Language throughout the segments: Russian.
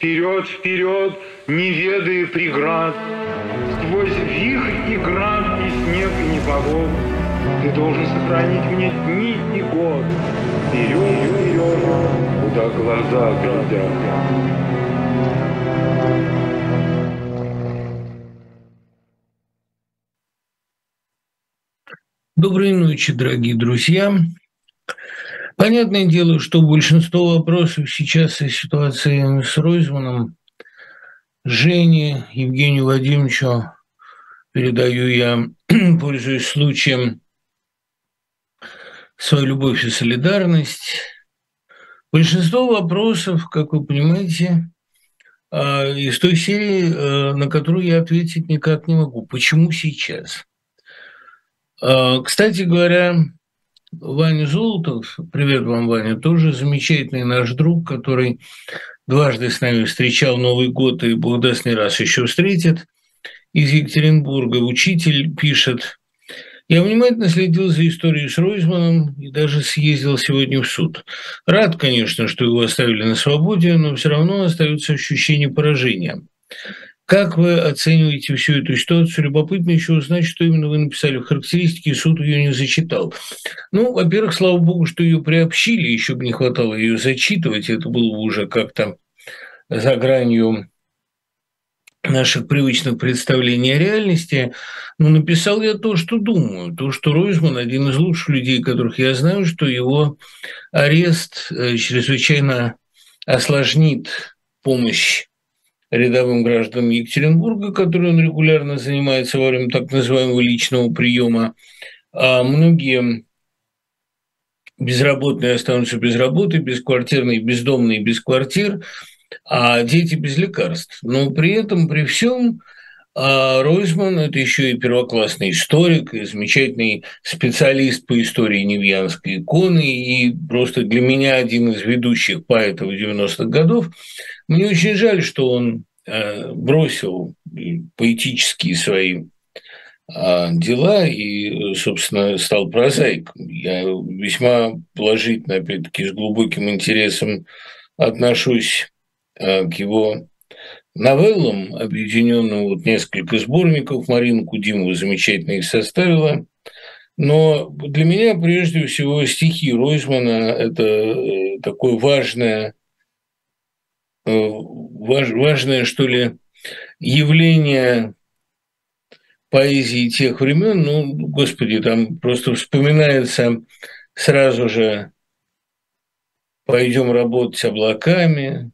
Вперед, вперед, не ведая преград, Сквозь вихрь и град, и снег, и непогоду, Ты должен сохранить мне дни и год. Вперед, вперед, куда глаза глядят. Доброй ночи, дорогие друзья. Понятное дело, что большинство вопросов сейчас из ситуации с Ройзманом Жене Евгению Вадимовичу передаю я, пользуясь случаем, свою любовь и солидарность. Большинство вопросов, как вы понимаете, а, из той серии, а, на которую я ответить никак не могу. Почему сейчас? А, кстати говоря, Ваня Золотов, привет вам, Ваня, тоже замечательный наш друг, который дважды с нами встречал Новый год и, Бог даст, не раз еще встретит, из Екатеринбурга. Учитель пишет, я внимательно следил за историей с Ройзманом и даже съездил сегодня в суд. Рад, конечно, что его оставили на свободе, но все равно остается ощущение поражения. Как вы оцениваете всю эту ситуацию? Любопытно еще узнать, что именно вы написали в характеристике, суд ее не зачитал. Ну, во-первых, слава богу, что ее приобщили, еще бы не хватало ее зачитывать, это было бы уже как-то за гранью наших привычных представлений о реальности, но написал я то, что думаю, то, что Ройзман один из лучших людей, которых я знаю, что его арест э, чрезвычайно осложнит помощь рядовым гражданам Екатеринбурга, который он регулярно занимается во время так называемого личного приема. А многие безработные останутся без работы, бесквартирные, бездомные без квартир, а дети без лекарств. Но при этом, при всем, а Ройзман – это еще и первоклассный историк, и замечательный специалист по истории Невьянской иконы, и просто для меня один из ведущих поэтов 90-х годов. Мне очень жаль, что он э, бросил поэтические свои а, дела и, собственно, стал прозаиком. Я весьма положительно, опять-таки, с глубоким интересом отношусь э, к его новеллам, объединенным вот несколько сборников. Марина Кудимова замечательно их составила. Но для меня прежде всего стихи Ройзмана – это э, такое важное, э, важ, важное, что ли, явление поэзии тех времен. Ну, господи, там просто вспоминается сразу же «Пойдем работать облаками»,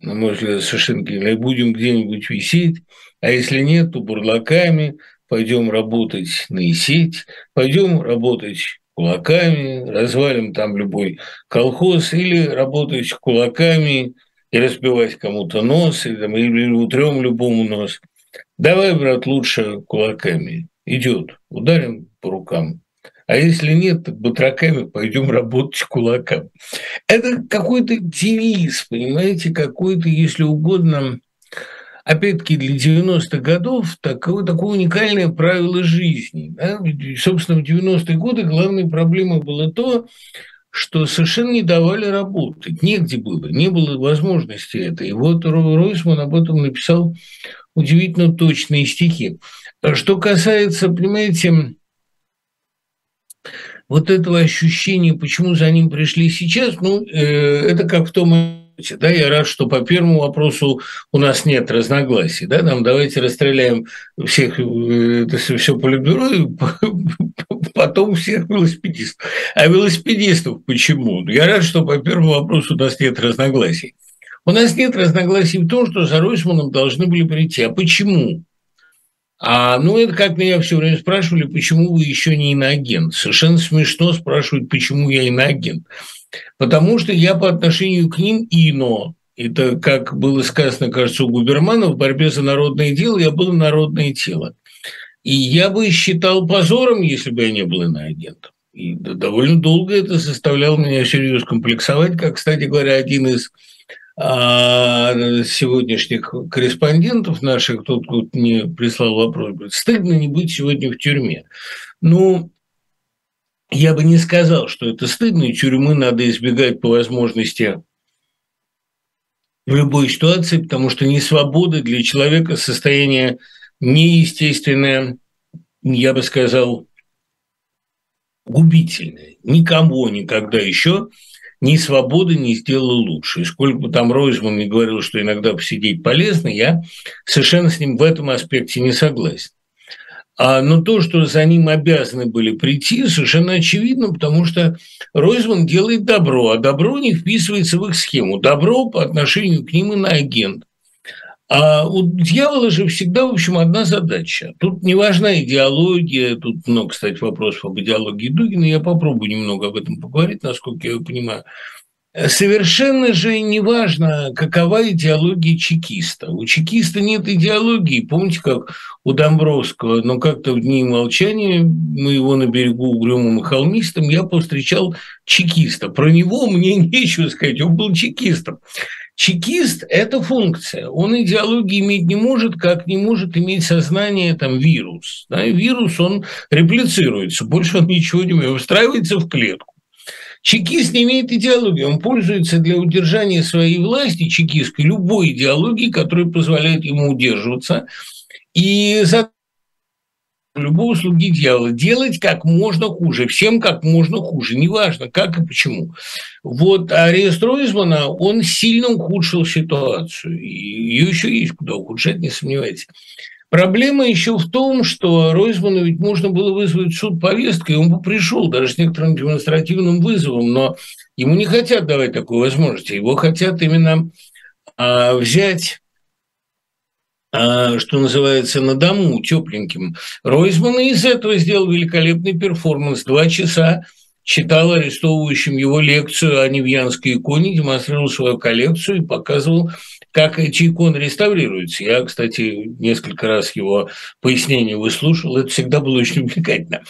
на мой взгляд, совершенно гениально. Будем где-нибудь висеть, а если нет, то бурлаками пойдем работать на сеть, пойдем работать кулаками, развалим там любой колхоз или работать кулаками и разбивать кому-то нос, или, там, или утрем любому нос. Давай, брат, лучше кулаками. Идет, ударим по рукам. А если нет, так батраками пойдем работать кулаком. Это какой-то девиз, понимаете, какой-то, если угодно, опять-таки для 90-х годов такое, такое уникальное правило жизни. Да? Собственно, в 90-е годы главной проблемой было то, что совершенно не давали работать, негде было, не было возможности это. И вот Ройсман об этом написал удивительно точные стихи. Что касается, понимаете, вот этого ощущения, почему за ним пришли сейчас, ну, э, это как в том да, я рад, что по первому вопросу у нас нет разногласий, да, нам давайте расстреляем всех, э, все политбюро, и потом всех велосипедистов. А велосипедистов почему? Я рад, что по первому вопросу у нас нет разногласий. У нас нет разногласий в том, что за Ройсманом должны были прийти. А почему? А, ну, это как меня все время спрашивали, почему вы еще не иноагент. Совершенно смешно спрашивать, почему я иноагент. Потому что я по отношению к ним ино. Это, как было сказано, кажется, у Губермана, в борьбе за народное дело я был народное тело. И я бы считал позором, если бы я не был иноагентом. И довольно долго это заставляло меня серьезно комплексовать, как, кстати говоря, один из а сегодняшних корреспондентов наших, тот, кто мне прислал вопрос, говорит, стыдно не быть сегодня в тюрьме. Ну, я бы не сказал, что это стыдно, и тюрьмы надо избегать по возможности в любой ситуации, потому что не свобода для человека состояние неестественное, я бы сказал, губительное. Никому никогда еще ни свобода не сделала лучше. И сколько бы там Ройзман не говорил, что иногда посидеть полезно, я совершенно с ним в этом аспекте не согласен. А, но то, что за ним обязаны были прийти, совершенно очевидно, потому что Ройзман делает добро, а добро не вписывается в их схему. Добро по отношению к ним и на агент. А у дьявола же всегда, в общем, одна задача. Тут не важна идеология, тут много, кстати, вопросов об идеологии Дугина, я попробую немного об этом поговорить, насколько я понимаю. Совершенно же не важно, какова идеология чекиста. У чекиста нет идеологии. Помните, как у Домбровского, но как-то в дни молчания, мы его на берегу угрюмым и холмистым, я повстречал чекиста. Про него мне нечего сказать, он был чекистом. Чекист – это функция. Он идеологии иметь не может, как не может иметь сознание там вирус. Да? вирус, он реплицируется, больше он ничего не умеет, устраивается в клетку. Чекист не имеет идеологии, он пользуется для удержания своей власти чекистской любой идеологией, которая позволяет ему удерживаться. И за любого слуги дьявола делать как можно хуже, всем как можно хуже, неважно как и почему. Вот арест Ройзмана, он сильно ухудшил ситуацию, ее еще есть куда ухудшать, не сомневайтесь. Проблема еще в том, что Ройзману ведь можно было вызвать суд повесткой, он бы пришел даже с некоторым демонстративным вызовом, но ему не хотят давать такую возможность, его хотят именно а, взять что называется, на дому, тепленьким. Ройзман из этого сделал великолепный перформанс. Два часа читал арестовывающим его лекцию о Невьянской иконе, демонстрировал свою коллекцию и показывал как эти иконы реставрируются. Я, кстати, несколько раз его пояснение выслушал, это всегда было очень увлекательно.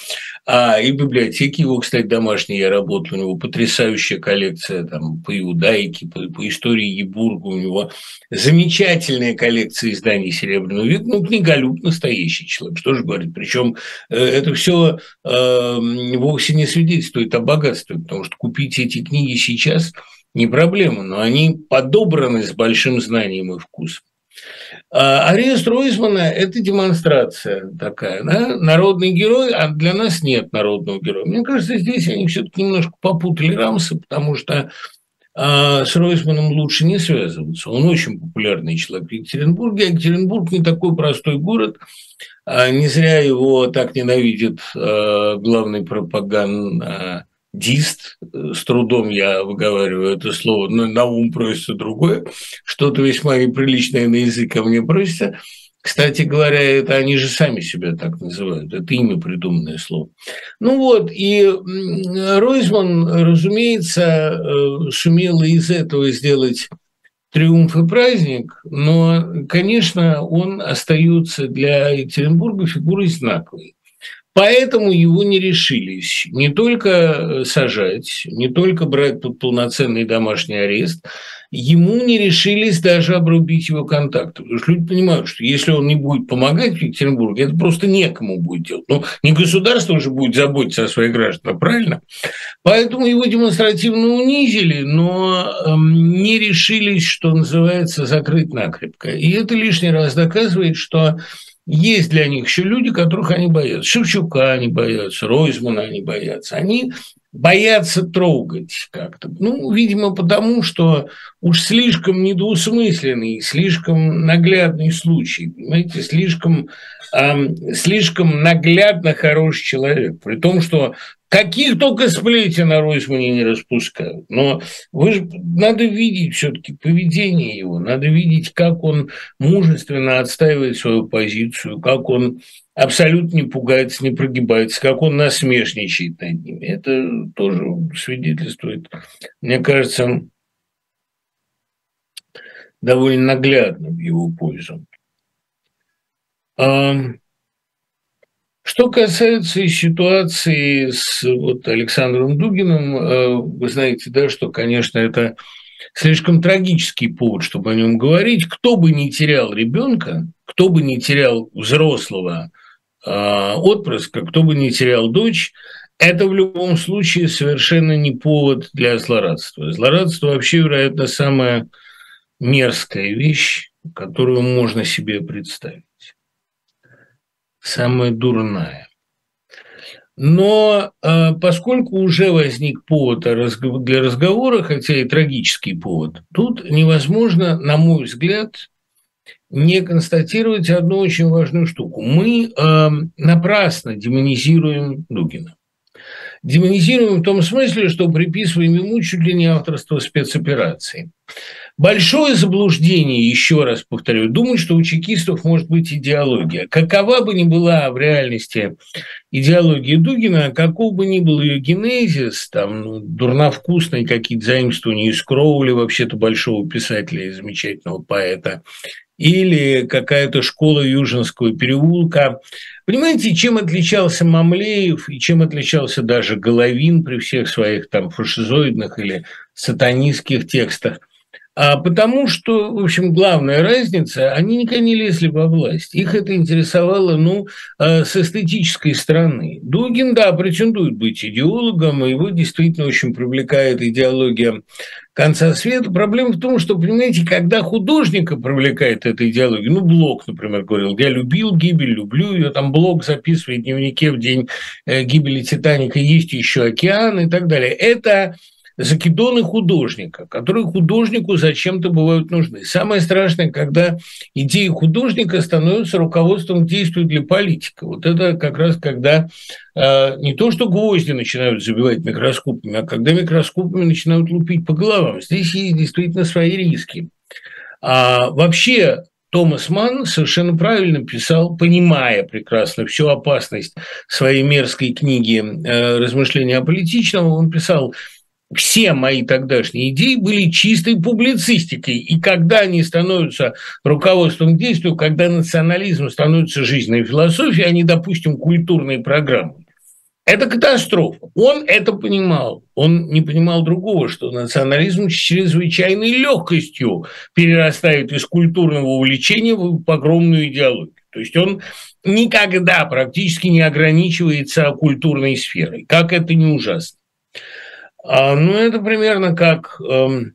А и библиотеки его, кстати, домашние я работал, у него потрясающая коллекция там, по иудаике, по, по истории Ебурга, у него замечательная коллекция изданий Серебряного века, ну, книголюб настоящий человек, что же говорит. Причем э, это все э, вовсе не свидетельствует о богатстве, потому что купить эти книги сейчас – не проблема, но они подобраны с большим знанием и вкусом. А арест Ройзмана – это демонстрация такая, да? народный герой, а для нас нет народного героя. Мне кажется, здесь они все-таки немножко попутали рамсы, потому что а с Ройзманом лучше не связываться. Он очень популярный человек в Екатеринбурге. Екатеринбург не такой простой город. А не зря его так ненавидит а, главный пропаганд дист, с трудом я выговариваю это слово, но на ум просится другое, что-то весьма неприличное на язык ко мне просится. Кстати говоря, это они же сами себя так называют, это имя придуманное слово. Ну вот, и Ройзман, разумеется, э, сумел из этого сделать триумф и праздник, но, конечно, он остается для Екатеринбурга фигурой знаковой. Поэтому его не решились не только э, сажать, не только брать под полноценный домашний арест, ему не решились даже обрубить его контакты. Потому что люди понимают, что если он не будет помогать в Екатеринбурге, это просто некому будет делать. Ну, не государство уже будет заботиться о своих гражданах, правильно? Поэтому его демонстративно унизили, но эм, не решились, что называется, закрыть накрепко. И это лишний раз доказывает, что есть для них еще люди, которых они боятся. Шевчука они боятся, Ройзмана они боятся. Они боятся трогать как-то. Ну, видимо, потому что уж слишком недвусмысленный, слишком наглядный случай, понимаете, слишком, эм, слишком наглядно хороший человек. При том, что Каких только сплетен на Ройсмане не распускают. Но вы же, надо видеть все-таки поведение его, надо видеть, как он мужественно отстаивает свою позицию, как он абсолютно не пугается, не прогибается, как он насмешничает над ними. Это тоже свидетельствует, мне кажется, довольно наглядно в его пользу. Что касается ситуации с вот Александром Дугиным, э, вы знаете, да, что, конечно, это слишком трагический повод, чтобы о нем говорить. Кто бы не терял ребенка, кто бы не терял взрослого отпрыска, кто бы не терял дочь, это в любом случае совершенно не повод для злорадства. Злорадство вообще, вероятно, самое мерзкая вещь, которую можно себе представить. Самая дурная. Но э, поскольку уже возник повод для разговора, хотя и трагический повод, тут невозможно, на мой взгляд, не констатировать одну очень важную штуку. Мы э, напрасно демонизируем Дугина. Демонизируем в том смысле, что приписываем ему чуть ли не авторство спецоперации. Большое заблуждение, еще раз повторю, думать, что у чекистов может быть идеология. Какова бы ни была в реальности идеология Дугина, каков бы ни был ее генезис, там, ну, дурновкусные какие-то заимствования из Кроули, вообще-то большого писателя и замечательного поэта, или какая-то школа Южинского переулка. Понимаете, чем отличался Мамлеев и чем отличался даже Головин при всех своих там фашизоидных или сатанистских текстах? А потому что, в общем, главная разница, они не лезли во власть. Их это интересовало, ну, а, с эстетической стороны. Дугин, да, претендует быть идеологом, и его действительно очень привлекает идеология конца света. Проблема в том, что, понимаете, когда художника привлекает эта идеология, ну, Блок, например, говорил, я любил гибель, люблю ее, там Блок записывает в дневнике в день э, гибели Титаника, есть еще океан и так далее. Это закидоны художника, которые художнику зачем-то бывают нужны. Самое страшное, когда идеи художника становятся руководством к действию для политика. Вот это как раз когда э, не то, что гвозди начинают забивать микроскопами, а когда микроскопами начинают лупить по головам. Здесь есть действительно свои риски. А вообще Томас Манн совершенно правильно писал, понимая прекрасно всю опасность своей мерзкой книги э, «Размышления о политичном», он писал – все мои тогдашние идеи были чистой публицистикой. И когда они становятся руководством к действию, когда национализм становится жизненной философией, а не, допустим, культурной программой, это катастрофа. Он это понимал. Он не понимал другого, что национализм с чрезвычайной легкостью перерастает из культурного увлечения в погромную идеологию. То есть он никогда практически не ограничивается культурной сферой. Как это не ужасно. А, ну, это примерно как эм,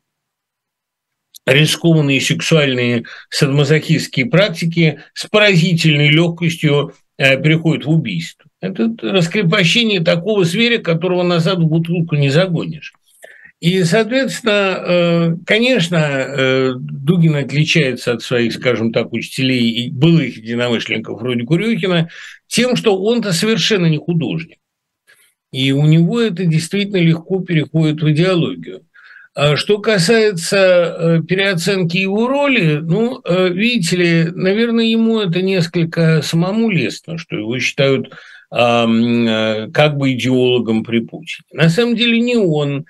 рискованные сексуальные садмазохистские практики с поразительной легкостью э, переходят в убийство. Это раскрепощение такого зверя, которого назад в бутылку не загонишь. И, соответственно, э, конечно, э, Дугин отличается от своих, скажем так, учителей и былых единомышленников вроде Курюхина тем, что он-то совершенно не художник. И у него это действительно легко переходит в идеологию. А что касается э, переоценки его роли, ну, э, видите ли, наверное, ему это несколько самому лестно, что его считают э, как бы идеологом при Путине. На самом деле не он,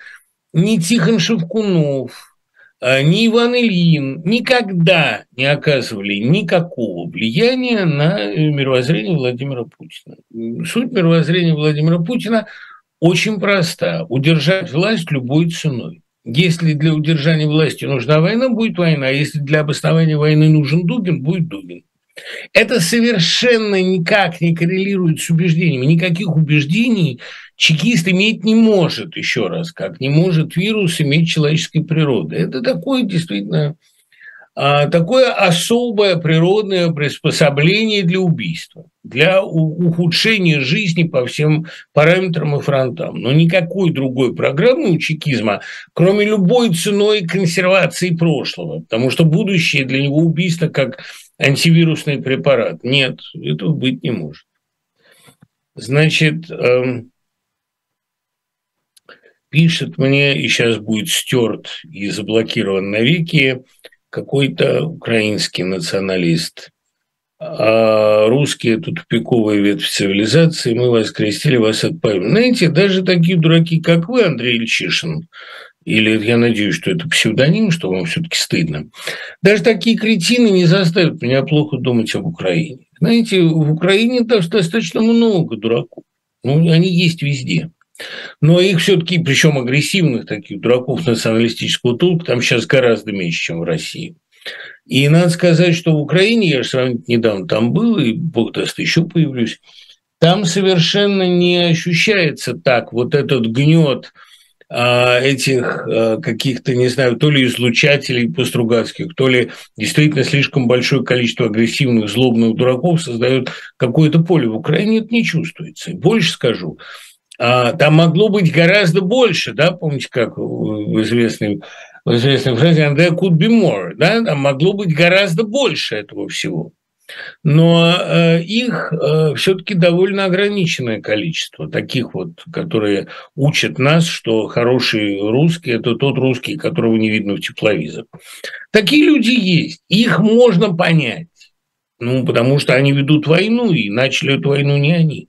не Тихон Шевкунов, ни Иван Ильин никогда не оказывали никакого влияния на э, мировоззрение Владимира Путина. Суть мировоззрения Владимира Путина очень проста – удержать власть любой ценой. Если для удержания власти нужна война, будет война. Если для обоснования войны нужен Дугин, будет Дугин. Это совершенно никак не коррелирует с убеждениями. Никаких убеждений чекист иметь не может, еще раз, как не может вирус иметь человеческой природы. Это такое действительно а, такое особое природное приспособление для убийства, для ухудшения жизни по всем параметрам и фронтам. Но никакой другой программы у чекизма, кроме любой ценой консервации прошлого, потому что будущее для него убийство как антивирусный препарат. Нет, этого быть не может. Значит, эм, пишет мне, и сейчас будет стерт и заблокирован навеки, какой-то украинский националист. А русские – это тупиковая ветвь цивилизации, мы вас крестили, вас отпали. Знаете, даже такие дураки, как вы, Андрей Ильчишин, или я надеюсь, что это псевдоним, что вам все-таки стыдно. Даже такие кретины не заставят меня плохо думать об Украине. Знаете, в Украине достаточно много дураков. Ну, они есть везде. Но их все-таки, причем агрессивных таких дураков националистического толка, там сейчас гораздо меньше, чем в России. И надо сказать, что в Украине, я же сравнительно недавно там был, и бог даст, еще появлюсь, там совершенно не ощущается так вот этот гнет этих а, каких-то, не знаю, то ли излучателей постругацких, то ли действительно слишком большое количество агрессивных, злобных дураков создает какое-то поле. В Украине это не чувствуется. Больше скажу, а, там могло быть гораздо больше, да, помните, как в известной, в известной фразе «there could be more», да, там могло быть гораздо больше этого всего но э, их э, все-таки довольно ограниченное количество, таких вот, которые учат нас, что хороший русский – это тот русский, которого не видно в тепловизор. Такие люди есть, их можно понять, ну, потому что они ведут войну, и начали эту войну не они.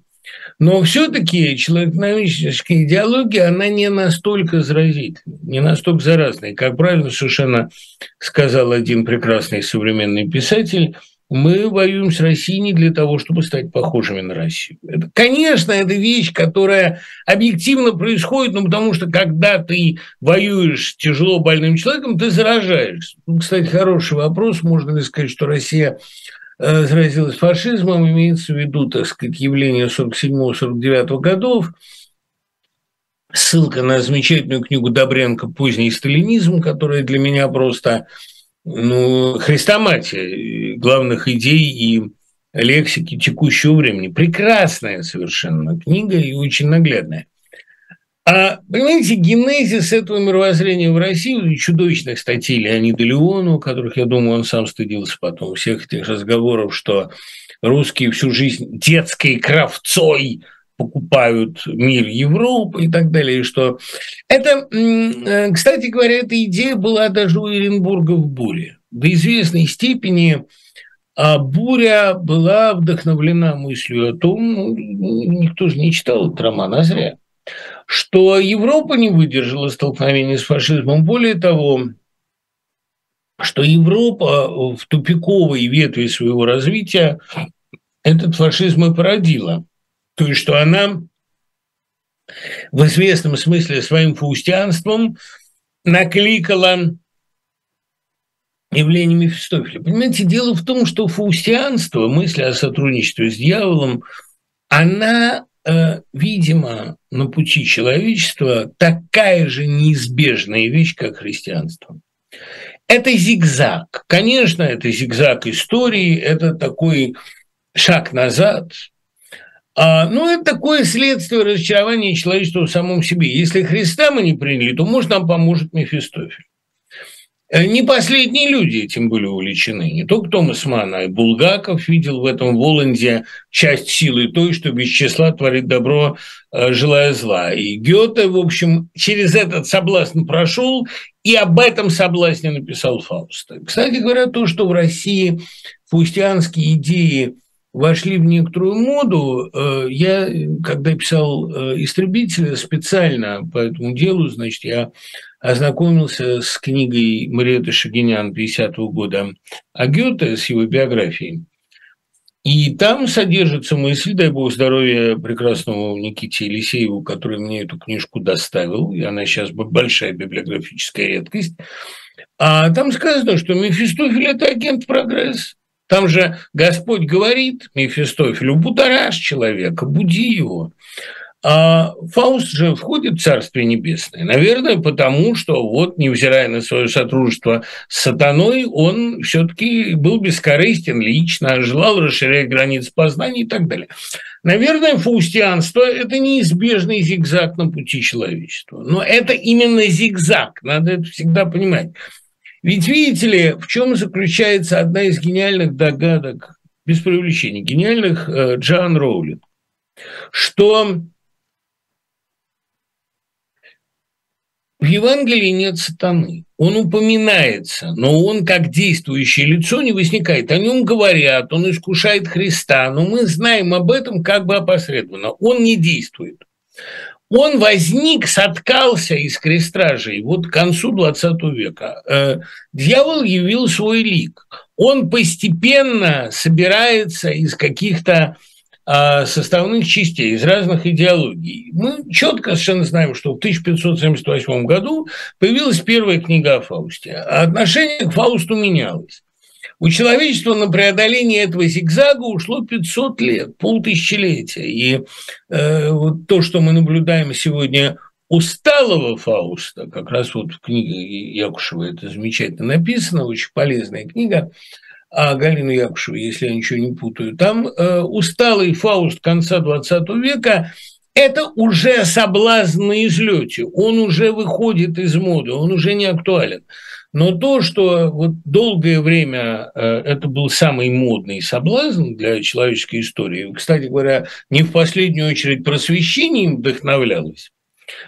Но все-таки человекономическая идеология, она не настолько заразительна, не настолько заразная. Как правильно совершенно сказал один прекрасный современный писатель – мы воюем с Россией не для того, чтобы стать похожими на Россию. Это, конечно, это вещь, которая объективно происходит, но потому что когда ты воюешь с тяжело больным человеком, ты заражаешься. Ну, кстати, хороший вопрос. Можно ли сказать, что Россия э, заразилась фашизмом, имеется в виду, так сказать, явление 47-49 годов, ссылка на замечательную книгу Добренко «Поздний сталинизм», которая для меня просто ну, хрестоматия главных идей и лексики текущего времени. Прекрасная совершенно книга и очень наглядная. А, понимаете, генезис этого мировоззрения в России, чудовищных статей Леонида Леона, у которых, я думаю, он сам стыдился потом, всех этих разговоров, что русские всю жизнь детской кравцой покупают мир Европы и так далее, что это, э, кстати говоря, эта идея была даже у Оренбурга в буре. До известной степени а буря была вдохновлена мыслью о том, ну, никто же не читал этот роман, а зря, что Европа не выдержала столкновения с фашизмом. Более того, что Европа в тупиковой ветви своего развития этот фашизм и породила – то есть, что она в известном смысле своим фаустианством накликала явление Мефистофеля. Понимаете, дело в том, что фаустианство, мысль о сотрудничестве с дьяволом, она, э, видимо, на пути человечества такая же неизбежная вещь, как христианство. Это зигзаг. Конечно, это зигзаг истории, это такой шаг назад, а, ну, это такое следствие разочарования человечества в самом себе. Если Христа мы не приняли, то, может, нам поможет Мефистофель. Э, не последние люди этим были увлечены. Не только Томас Манн, а и Булгаков видел в этом Воланде часть силы той, что без числа творит добро, э, желая зла. И Гёте, в общем, через этот соблазн прошел и об этом соблазне написал Фауста. Кстати говоря, то, что в России фаустианские идеи – вошли в некоторую моду. Э, я, когда писал э, «Истребителя», специально по этому делу, значит, я ознакомился с книгой Мариэты Шагинян 50-го года о Гёте, с его биографией. И там содержится мысль, дай бог здоровья прекрасному Никите Елисееву, который мне эту книжку доставил, и она сейчас большая библиографическая редкость. А там сказано, что Мефистофель – это агент прогресса. Там же Господь говорит Мефистофелю, будоражь человека, буди его. А Фауст же входит в Царствие Небесное. Наверное, потому что вот, невзирая на свое сотрудничество с сатаной, он все-таки был бескорыстен лично, желал расширять границы познания и так далее. Наверное, фаустианство – это неизбежный зигзаг на пути человечества. Но это именно зигзаг, надо это всегда понимать. Ведь видите ли, в чем заключается одна из гениальных догадок, без привлечения, гениальных э, Джоан Роулинг, что в Евангелии нет сатаны. Он упоминается, но он как действующее лицо не возникает. О нем говорят, он искушает Христа, но мы знаем об этом как бы опосредованно. Он не действует он возник, соткался из крестражей вот к концу 20 века. Э, дьявол явил свой лик. Он постепенно собирается из каких-то а, составных частей, из разных идеологий. Мы четко совершенно знаем, что в 1578 году появилась первая книга о Фаусте, отношение к Фаусту менялось. У человечества на преодоление этого зигзага ушло 500 лет, полтысячелетия. И э, вот то, что мы наблюдаем сегодня усталого Фауста, как раз вот в книге Якушева это замечательно написано, очень полезная книга, а Галину Якушеву, если я ничего не путаю, там э, усталый Фауст конца XX века – это уже соблазн на излете, он уже выходит из моды, он уже не актуален. Но то, что вот долгое время э, это был самый модный соблазн для человеческой истории, кстати говоря, не в последнюю очередь просвещением вдохновлялось,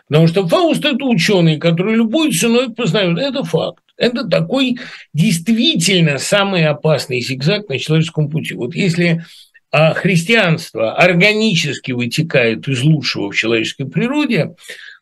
потому что Фауст – это ученый, который любой ценой познает, это факт. Это такой действительно самый опасный зигзаг на человеческом пути. Вот если а христианство органически вытекает из лучшего в человеческой природе,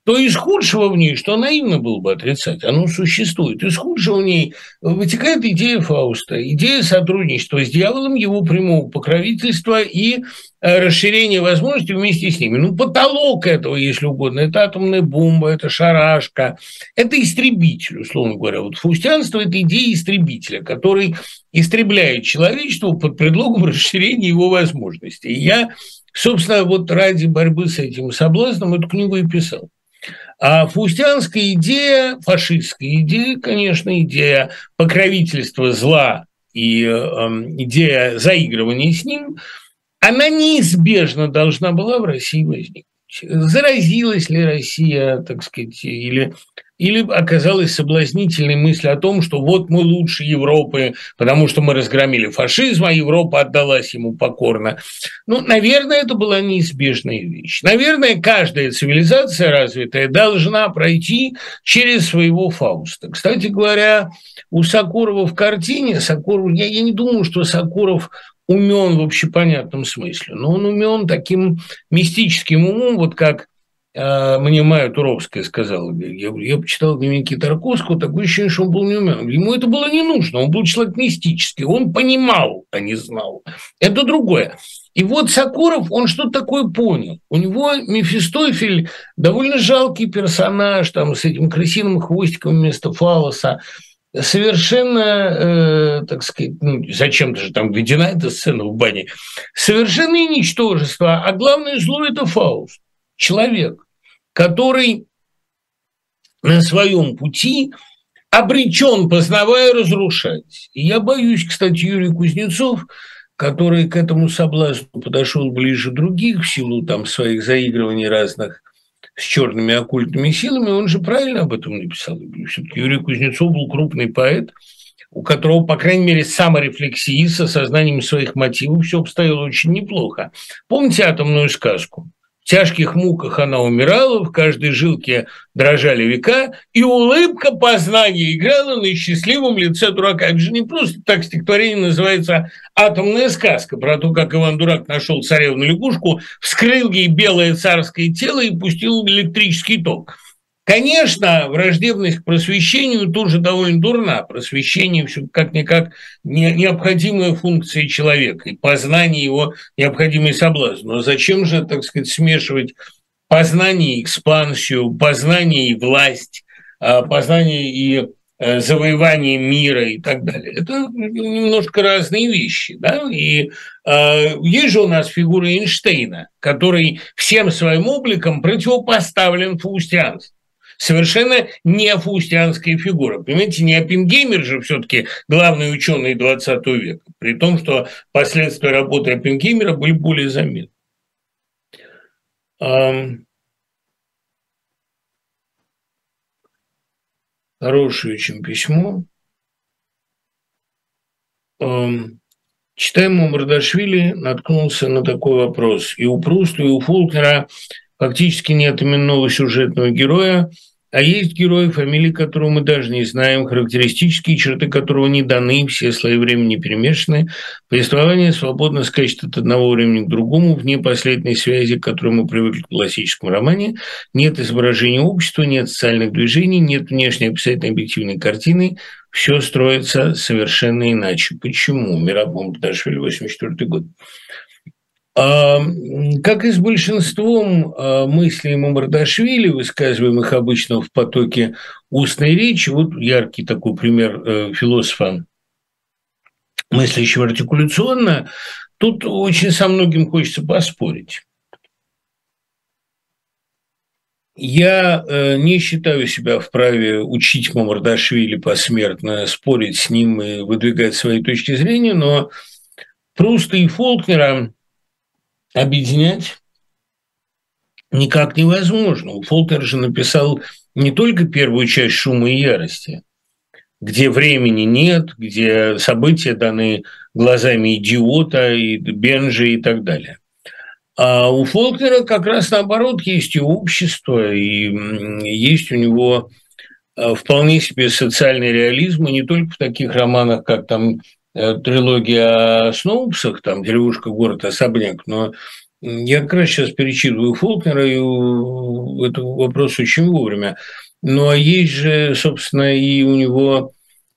то из худшего в ней, что наивно было бы отрицать, оно существует. Из худшего в ней вытекает идея Фауста, идея сотрудничества с дьяволом, его прямого покровительства и э, расширения возможностей вместе с ними. Ну, потолок этого, если угодно, это атомная бомба, это шарашка, это истребитель, условно говоря. Вот фаустианство – это идея истребителя, который истребляет человечество под предлогом расширения его возможностей. И я, собственно, вот ради борьбы с этим соблазном эту книгу и писал. А фаустианская идея, фашистская идея, конечно, идея покровительства зла и э, идея заигрывания с ним, она неизбежно должна была в России возникнуть. Заразилась ли Россия, так сказать, или или оказалась соблазнительной мысль о том, что вот мы лучше Европы, потому что мы разгромили фашизм, а Европа отдалась ему покорно. Ну, наверное, это была неизбежная вещь. Наверное, каждая цивилизация развитая должна пройти через своего Фауста. Кстати говоря, у Сокурова в картине, Сокуров, я, я не думаю, что Сокуров умен в общепонятном смысле, но он умен таким мистическим умом, вот как мне Майя Туровская сказала, я, я почитал дневники Тарковского, такое ощущение, что он был не умен. Ему это было не нужно, он был человек мистический, он понимал, а не знал. Это другое. И вот Сокуров, он что-то такое понял. У него Мефистофель довольно жалкий персонаж, там, с этим крысиным хвостиком вместо фалоса, совершенно, э, так сказать, ну, зачем-то же там введена эта сцена в бане, совершенное ничтожество, а главное зло – это Фауст, человек который на своем пути обречен, познавая, разрушать. И я боюсь, кстати, Юрий Кузнецов, который к этому соблазну подошел ближе других в силу там своих заигрываний разных с черными оккультными силами, он же правильно об этом написал. Все-таки Юрий Кузнецов был крупный поэт, у которого, по крайней мере, с саморефлексией, с осознанием своих мотивов все обстояло очень неплохо. Помните атомную сказку? В тяжких муках она умирала, в каждой жилке дрожали века, и улыбка познания играла на счастливом лице дурака. Это же не просто так стихотворение называется «Атомная сказка» про то, как Иван Дурак нашел царевну-лягушку, вскрыл ей белое царское тело и пустил электрический ток. Конечно, враждебность к просвещению тоже довольно дурна. Просвещение все как-никак не, необходимая функция человека, и познание его необходимый соблазн. Но зачем же, так сказать, смешивать познание и экспансию, познание и власть, а, познание и э, завоевание мира и так далее. Это немножко разные вещи. Да? И э, есть же у нас фигура Эйнштейна, который всем своим обликом противопоставлен фаустианству совершенно не фаустианская фигура. Понимаете, не Оппенгеймер же все-таки главный ученый 20 века, при том, что последствия работы Оппенгеймера были более заметны. Хорошее очень письмо. Читаем у Мардашвили, наткнулся на такой вопрос. И у Пруста, и у Фулкнера Фактически нет именного сюжетного героя, а есть герой, фамилии которого мы даже не знаем, характеристические черты которого не даны, все слои времени перемешаны. Повествование свободно скачет от одного времени к другому, вне последней связи, к которой мы привыкли в классическом романе. Нет изображения общества, нет социальных движений, нет внешней описательной объективной картины. Все строится совершенно иначе. Почему? Мирабом Пташвили, 84 год. А, как и с большинством а, мыслей Мамардашвили, высказываемых обычно в потоке устной речи, вот яркий такой пример э, философа, мыслящего артикуляционно, тут очень со многим хочется поспорить. Я э, не считаю себя вправе учить Мамардашвили посмертно, спорить с ним и выдвигать свои точки зрения, но Пруста и Фолкнера объединять никак невозможно. Фолкнер же написал не только первую часть «Шума и ярости», где времени нет, где события даны глазами идиота, и Бенжи и так далее. А у Фолкнера как раз наоборот есть и общество, и есть у него э, вполне себе социальный реализм, и не только в таких романах, как там трилогия о Сноупсах, там «Деревушка, город, особняк», но я как раз сейчас перечитываю Фолкнера, и это вопрос очень вовремя. Ну, а есть же, собственно, и у него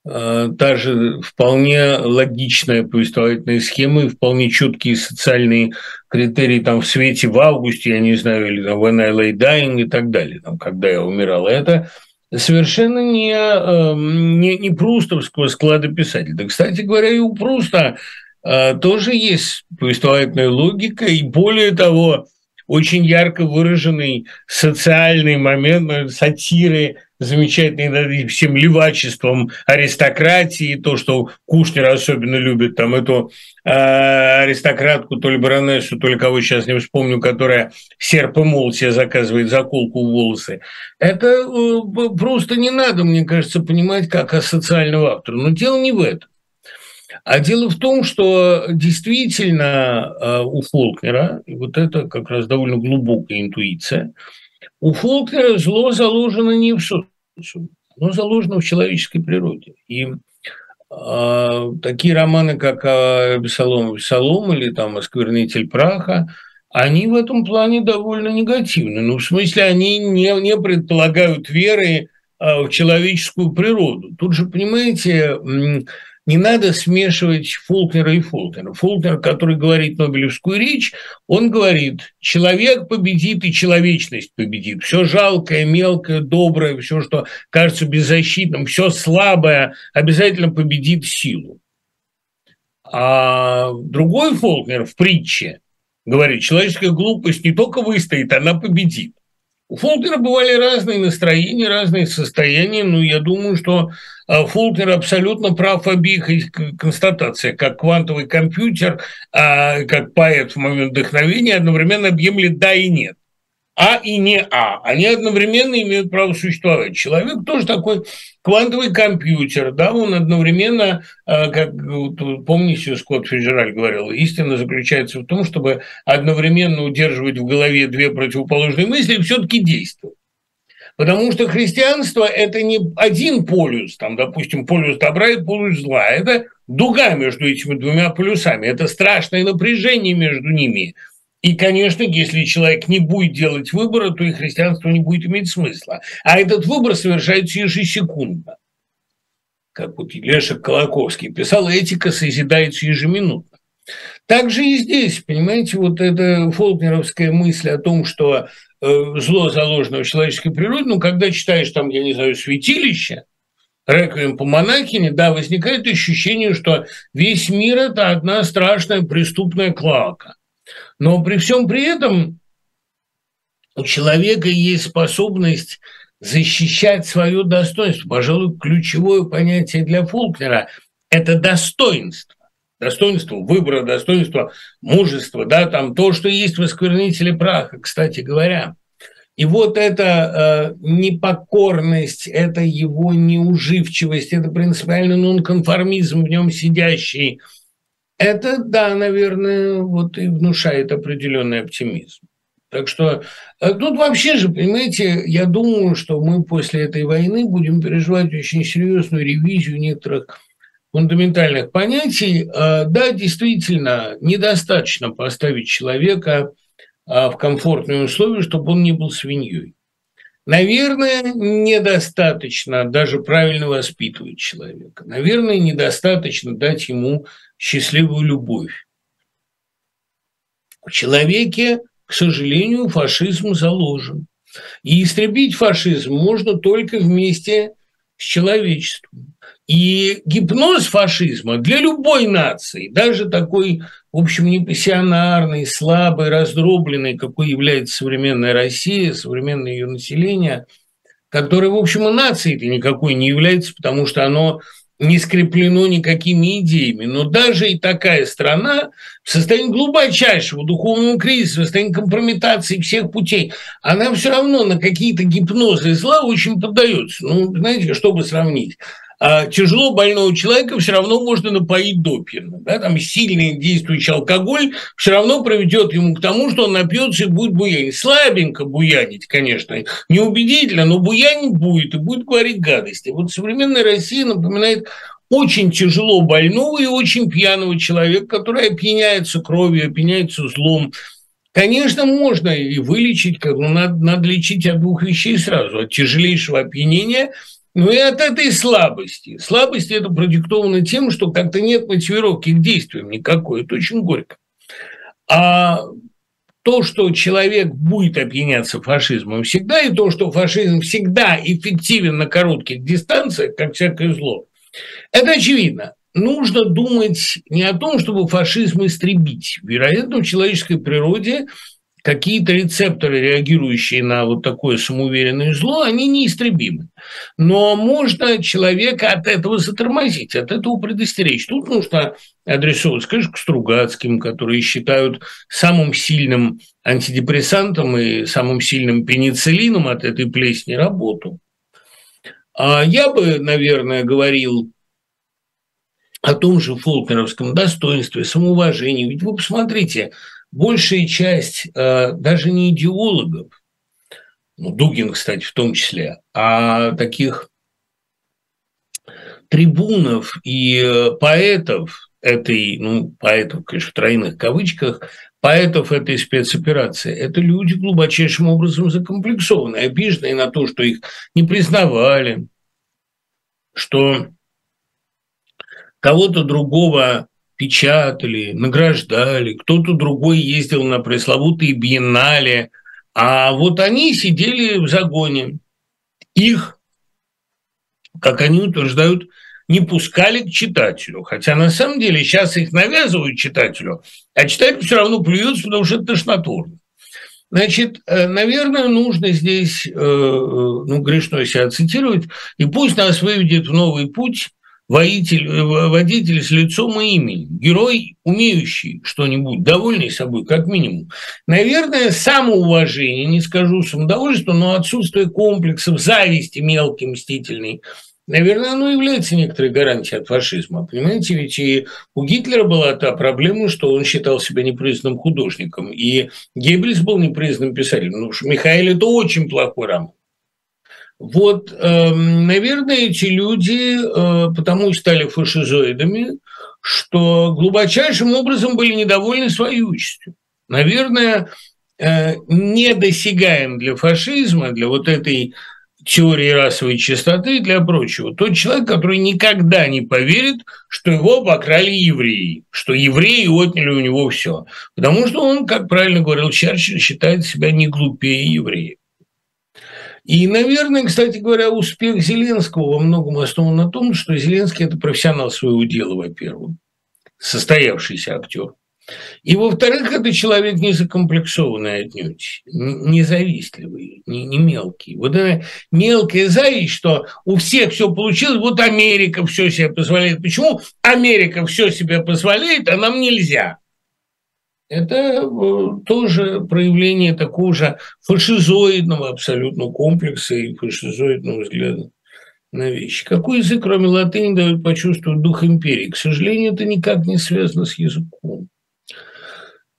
э, та же вполне логичная повествовательная схема и вполне четкие социальные критерии там в свете в августе, я не знаю, или там When I Lay Dying и так далее, там, когда я умирал. Это совершенно не, э, не, не прустовского склада писателя. Да, кстати говоря, и у Пруста э, тоже есть повествовательная логика, и более того, очень ярко выраженный социальный момент ну, сатиры, замечательный над всем левачеством аристократии, то, что Кушнер особенно любит, там эту э, аристократку, то ли баронессу, то ли кого сейчас не вспомню, которая серп и мол себе заказывает заколку в волосы. Это э, просто не надо, мне кажется, понимать как асоциального автора. Но дело не в этом. А дело в том, что действительно э, у Фолкнера, и вот это как раз довольно глубокая интуиция, у Фолкнера зло заложено не в социуме, оно заложено в человеческой природе. И э, такие романы, как «Бесолом Бесолом» или там «Осквернитель праха», они в этом плане довольно негативны. Ну, в смысле, они не, не предполагают веры э, в человеческую природу. Тут же, понимаете, не надо смешивать Фолкнера и Фолкнера. Фолкнер, который говорит Нобелевскую речь, он говорит, человек победит и человечность победит. Все жалкое, мелкое, доброе, все, что кажется беззащитным, все слабое обязательно победит силу. А другой Фолкнер в притче говорит, человеческая глупость не только выстоит, она победит. У Фолкнера бывали разные настроения, разные состояния, но я думаю, что а, Фолкнер абсолютно прав в обеих констатациях. Как квантовый компьютер, а, как поэт в момент вдохновения одновременно объемлет «да» и «нет». А и не А. Они одновременно имеют право существовать. Человек тоже такой квантовый компьютер, да, он одновременно, а, как помните, Скотт Фиджераль говорил, истина заключается в том, чтобы одновременно удерживать в голове две противоположные мысли и все-таки действовать. Потому что христианство – это не один полюс, там, допустим, полюс добра и полюс зла. Это дуга между этими двумя полюсами. Это страшное напряжение между ними – и, конечно, если человек не будет делать выбора, то и христианство не будет иметь смысла. А этот выбор совершается ежесекундно. Как вот Лешек Колоковский писал, этика созидается ежеминутно. Так же и здесь, понимаете, вот эта фолкнеровская мысль о том, что э, зло заложено в человеческой природе, ну, когда читаешь там, я не знаю, святилище, реквием по монахине, да, возникает ощущение, что весь мир – это одна страшная преступная клака. Но при всем при этом у человека есть способность защищать свое достоинство. Пожалуй, ключевое понятие для Фолкнера – это достоинство. Достоинство выбора, достоинство мужества, да, там то, что есть в осквернителе праха, кстати говоря. И вот эта э, непокорность, это его неуживчивость, это принципиально нонконформизм в нем сидящий – это, да, наверное, вот и внушает определенный оптимизм. Так что э, тут вообще же, понимаете, я думаю, что мы после этой войны будем переживать очень серьезную ревизию некоторых фундаментальных понятий. А, да, действительно, недостаточно поставить человека а, в комфортные условия, чтобы он не был свиньей. Наверное, недостаточно даже правильно воспитывать человека. Наверное, недостаточно дать ему счастливую любовь. В человеке, к сожалению, фашизм заложен. И истребить фашизм можно только вместе с человечеством. И гипноз фашизма для любой нации, даже такой в общем, непассионарной, слабой, раздробленной, какой является современная Россия, современное ее население, которое, в общем, и нацией-то никакой не является, потому что оно не скреплено никакими идеями. Но даже и такая страна в состоянии глубочайшего духовного кризиса, в состоянии компрометации всех путей, она все равно на какие-то гипнозы зла очень поддается. Ну, знаете, чтобы сравнить тяжело больного человека все равно можно напоить допинг. Да, там сильный действующий алкоголь все равно приведет ему к тому, что он напьется и будет буянить. Слабенько буянить, конечно, неубедительно, но буянить будет и будет говорить гадости. Вот современная Россия напоминает очень тяжело больного и очень пьяного человека, который опьяняется кровью, опьяняется злом. Конечно, можно и вылечить, но надо, надо лечить от двух вещей сразу. От тяжелейшего опьянения – ну и от этой слабости. Слабость это продиктовано тем, что как-то нет мотивировки к действиям никакой. Это очень горько. А то, что человек будет опьяняться фашизмом всегда, и то, что фашизм всегда эффективен на коротких дистанциях, как всякое зло, это очевидно. Нужно думать не о том, чтобы фашизм истребить. Вероятно, в человеческой природе какие-то рецепторы, реагирующие на вот такое самоуверенное зло, они неистребимы. Но можно человека от этого затормозить, от этого предостеречь. Тут нужно адресовывать, конечно, к Стругацким, которые считают самым сильным антидепрессантом и самым сильным пенициллином от этой плесни работу. А я бы, наверное, говорил о том же фолкнеровском достоинстве, самоуважении. Ведь вы посмотрите, большая часть э, даже не идеологов, ну, Дугин, кстати, в том числе, а таких трибунов и э, поэтов этой, ну, поэтов, конечно, в тройных кавычках, поэтов этой спецоперации, это люди глубочайшим образом закомплексованные, обиженные на то, что их не признавали, что кого-то другого печатали, награждали, кто-то другой ездил на пресловутые биеннале, а вот они сидели в загоне. Их, как они утверждают, не пускали к читателю. Хотя на самом деле сейчас их навязывают читателю, а читатель все равно плюется, потому что это тошнотворно. Значит, э, наверное, нужно здесь, э, э, ну, грешно себя цитировать, и пусть нас выведет в новый путь водитель, э, водитель с лицом и именем, герой, умеющий что-нибудь, довольный собой, как минимум. Наверное, самоуважение, не скажу самодовольство, но отсутствие комплексов, зависти мелкий, мстительный, наверное, оно является некоторой гарантией от фашизма. Понимаете, ведь и у Гитлера была та проблема, что он считал себя непризнанным художником, и Геббельс был непризнанным писателем. Ну уж Михаил – это очень плохой роман. Вот, эм, наверное, эти люди э, потому и стали фашизоидами, что глубочайшим образом были недовольны своей участью. Наверное, э, недосягаем для фашизма, для вот этой теории расовой чистоты и для прочего. Тот человек, который никогда не поверит, что его покрали евреи, что евреи отняли у него все. Потому что он, как правильно говорил Черчилль, считает себя не глупее евреев. И, наверное, кстати говоря, успех Зеленского во многом основан на том, что Зеленский – это профессионал своего дела, во-первых, состоявшийся актер. И, во-вторых, это человек не закомплексованный отнюдь, не завистливый, не, не мелкий. Вот это мелкая зависть, что у всех все получилось, вот Америка все себе позволяет. Почему Америка все себе позволяет, а нам нельзя? Это э, тоже проявление такого же фашизоидного абсолютно комплекса и фашизоидного взгляда на вещи. Какой язык, кроме латыни, дает почувствовать дух империи? К сожалению, это никак не связано с языком.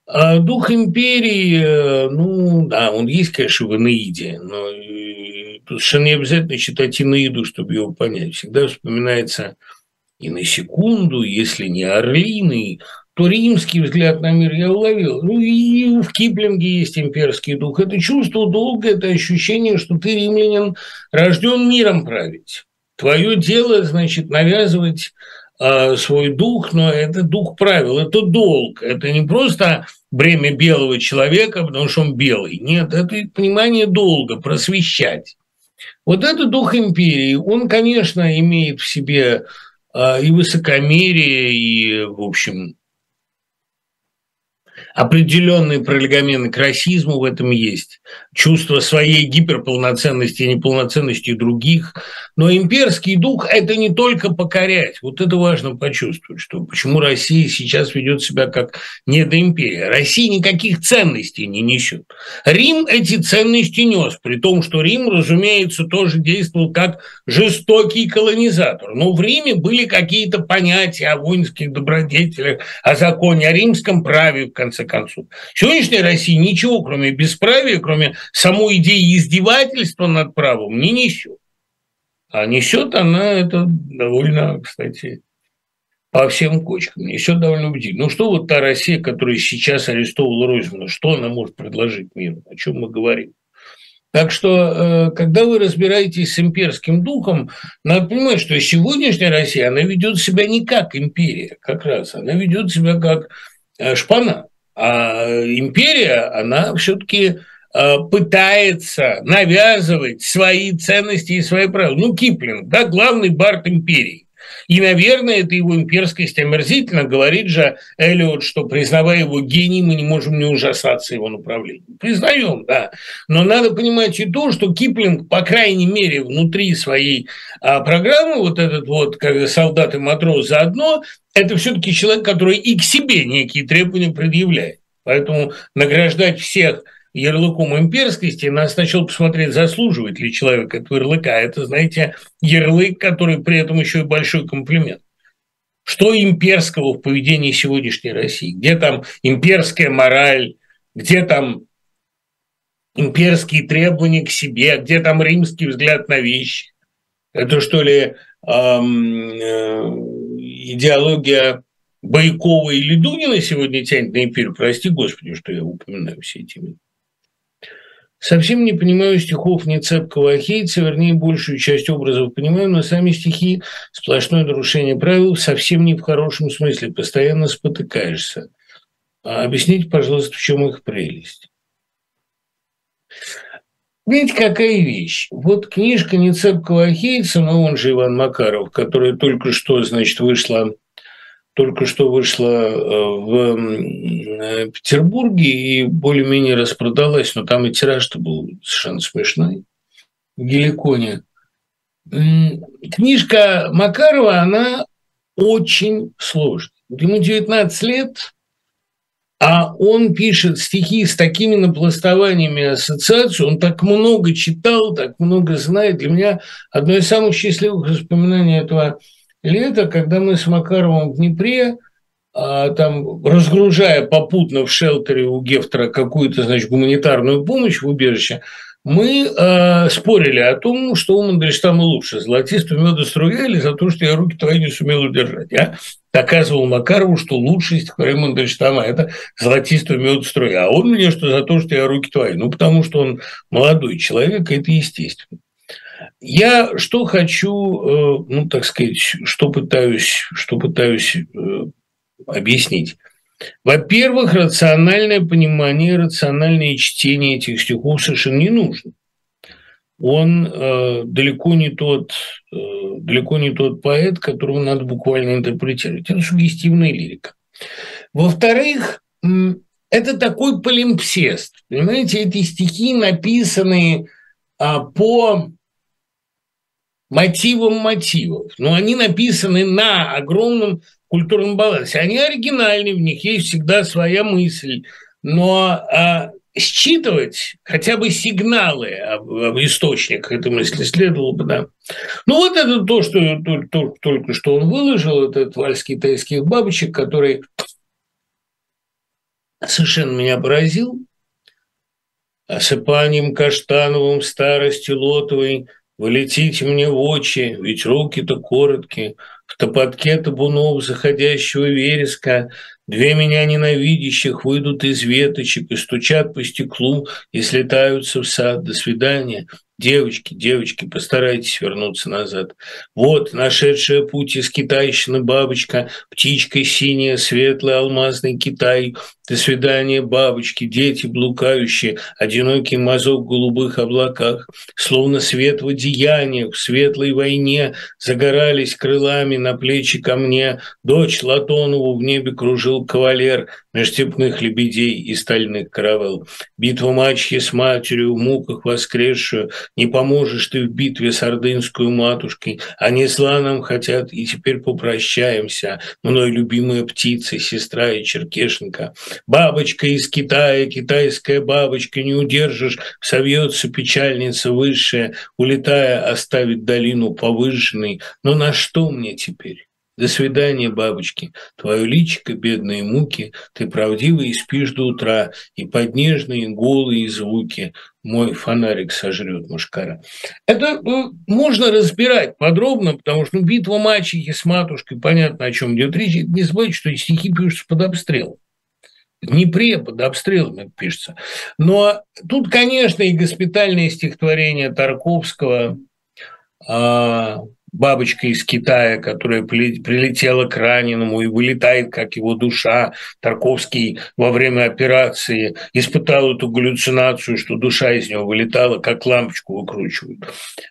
А дух империи, э, ну да, он есть, конечно, в Инаиде, но э, тут совершенно не обязательно читать Инаиду, чтобы его понять. Всегда вспоминается и на секунду, если не орлиный, то римский взгляд на мир я уловил. Ну и в Киплинге есть имперский дух. Это чувство долга, это ощущение, что ты, римлянин, рожден миром править. Твое дело, значит, навязывать э, свой дух, но это дух правил, это долг. Это не просто бремя белого человека, потому что он белый. Нет, это понимание долга, просвещать. Вот это дух империи, он, конечно, имеет в себе э, и высокомерие, и, в общем, определенные пролегомены к расизму в этом есть, чувство своей гиперполноценности и неполноценности других. Но имперский дух – это не только покорять. Вот это важно почувствовать, что почему Россия сейчас ведет себя как недоимперия. Россия никаких ценностей не несет. Рим эти ценности нес, при том, что Рим, разумеется, тоже действовал как жестокий колонизатор. Но в Риме были какие-то понятия о воинских добродетелях, о законе, о римском праве, в конце концов. Сегодняшняя Россия ничего, кроме бесправия, кроме самой идеи издевательства над правом, не несет. А несет она это довольно, кстати, по всем кочкам. Несет довольно убедительно. Ну что вот та Россия, которая сейчас арестовала Ройзмана, что она может предложить миру? О чем мы говорим? Так что, э, когда вы разбираетесь с имперским духом, надо понимать, что сегодняшняя Россия, она ведет себя не как империя, как раз, она ведет себя как э, шпана. А империя, она все-таки пытается навязывать свои ценности и свои правила. Ну, Киплинг, да, главный бард империи. И, наверное, это его имперскость омерзительно. Говорит же Эллиот, что, признавая его гений, мы не можем не ужасаться его направлением. Признаем, да. Но надо понимать и то, что Киплинг, по крайней мере, внутри своей а, программы, вот этот вот, как солдат и матрос заодно, это все-таки человек, который и к себе некие требования предъявляет. Поэтому награждать всех – ярлыком имперскости, надо сначала посмотреть, заслуживает ли человек этого ярлыка. Это, знаете, ярлык, который при этом еще и большой комплимент. Что имперского в поведении сегодняшней России? Где там имперская мораль? Где там имперские требования к себе? Где там римский взгляд на вещи? Это что ли эм, э, идеология Байкова или Дунина сегодня тянет на империю? Прости, Господи, что я упоминаю все эти минуты. Совсем не понимаю стихов Нецепкого Ахейца, вернее, большую часть образов понимаю, но сами стихи – сплошное нарушение правил, совсем не в хорошем смысле, постоянно спотыкаешься. А объясните, пожалуйста, в чем их прелесть. Видите, какая вещь. Вот книжка Нецепкого Ахейца, но он же Иван Макаров, которая только что, значит, вышла только что вышла э, в э, Петербурге и более-менее распродалась, но там и тираж-то был совершенно смешной в Геликоне. Книжка Макарова, она очень сложная. Ему 19 лет, а он пишет стихи с такими напластованиями ассоциаций, он так много читал, так много знает. Для меня одно из самых счастливых воспоминаний этого лето, когда мы с Макаровым в Днепре, а, там, разгружая попутно в шелтере у Гефтера какую-то, значит, гуманитарную помощь в убежище, мы э, спорили о том, что у Мандельштама лучше, золотистую медоструя или за то, что я руки твои не сумел удержать. Я доказывал Макарову, что лучшее стихотворение Мандельштама – это золотистую медоструя, а он мне, что за то, что я руки твои. Ну, потому что он молодой человек, это естественно. Я что хочу, э, ну, так сказать, что пытаюсь, что пытаюсь э, объяснить. Во-первых, рациональное понимание, рациональное чтение этих стихов совершенно не нужно. Он э, далеко не тот, э, далеко не тот поэт, которого надо буквально интерпретировать. Это сугестивная лирика. Во-вторых, это такой полимпсест. Понимаете, эти стихи написаны а, по мотивом мотивов, но они написаны на огромном культурном балансе. Они оригинальны, в них есть всегда своя мысль, но а, считывать хотя бы сигналы об, об источниках этой мысли следовало бы, да. Ну вот это то, что то, то, только что он выложил, этот вальс китайских бабочек, который совершенно меня поразил. Осыпанием каштановым старости лотовой – вы летите мне в очи, ведь руки-то короткие, в топотке табунов заходящего вереска Две меня ненавидящих выйдут из веточек и стучат по стеклу и слетаются в сад. До свидания. Девочки, девочки, постарайтесь вернуться назад. Вот нашедшая путь из китайщины бабочка, птичка синяя, светлый алмазный Китай. До свидания, бабочки, дети блукающие, одинокий мазок в голубых облаках, словно свет в одеяниях, в светлой войне загорались крылами на плечи ко мне. Дочь Латонову в небе кружил кавалер меж степных лебедей и стальных каравел. Битва мачьи с матерью в муках воскресшую, не поможешь ты в битве с ордынскую матушкой, они зла нам хотят, и теперь попрощаемся, мной любимая птица, сестра и черкешенка. Бабочка из Китая, китайская бабочка, не удержишь, совьется печальница высшая, улетая, оставит долину повышенной. Но на что мне теперь? До свидания, бабочки. Твое личико, бедные муки, ты правдиво и спишь до утра, и под нежные голые звуки мой фонарик сожрет мушкара. Это ну, можно разбирать подробно, потому что ну, битва мачехи с матушкой, понятно, о чем идет речь. Не забывайте, что стихи пишутся под обстрелом. Днепре под обстрелами пишется. Но тут, конечно, и госпитальное стихотворение Тарковского, а, бабочка из Китая, которая прилетела к раненому и вылетает, как его душа. Тарковский во время операции испытал эту галлюцинацию, что душа из него вылетала, как лампочку выкручивают.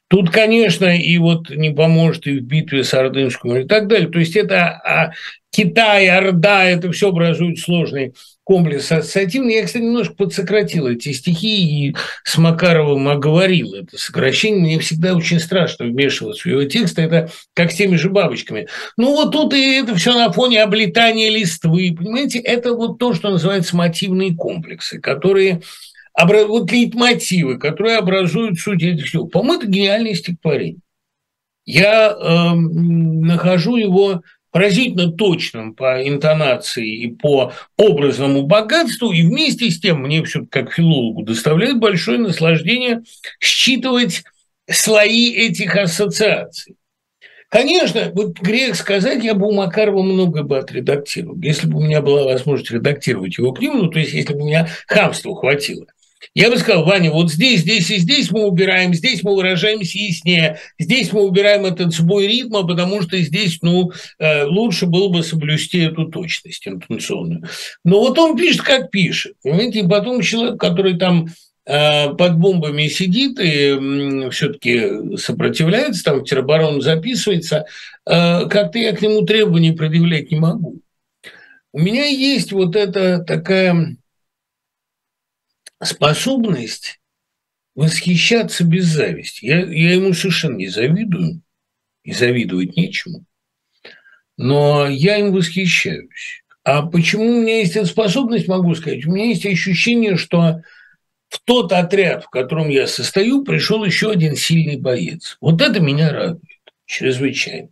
Тут, конечно, и вот не поможет и в битве с Ордынским и так далее. То есть это а, Китай, Орда, это все образует сложный комплекс ассоциативный. Я, кстати, немножко подсократил эти стихи и с Макаровым оговорил это сокращение. Мне всегда очень страшно вмешиваться в его тексты. Это как с теми же бабочками. Ну, вот тут и это все на фоне облетания листвы. Понимаете, это вот то, что называется мотивные комплексы, которые вот лейтмотивы, которые образуют суть этих всего. По-моему, это гениальное стихотворение. Я э, нахожу его поразительно точным по интонации и по образному богатству, и вместе с тем мне все как филологу доставляет большое наслаждение считывать слои этих ассоциаций. Конечно, вот грех сказать, я бы у Макарова много бы отредактировал. Если бы у меня была возможность редактировать его книгу, ну, то есть если бы у меня хамства хватило – я бы сказал, Ваня, вот здесь, здесь и здесь мы убираем, здесь мы выражаемся яснее, здесь мы убираем этот сбой ритма, потому что здесь, ну, э, лучше было бы соблюсти эту точность интонационную. Но вот он пишет, как пишет. Понимаете, и потом человек, который там э, под бомбами сидит и все-таки сопротивляется, там в тероборону записывается, э, как-то я к нему требований предъявлять не могу. У меня есть вот эта такая способность восхищаться без зависти. Я, я ему совершенно не завидую, и завидовать нечему, но я им восхищаюсь. А почему у меня есть эта способность, могу сказать? У меня есть ощущение, что в тот отряд, в котором я состою, пришел еще один сильный боец. Вот это меня радует чрезвычайно.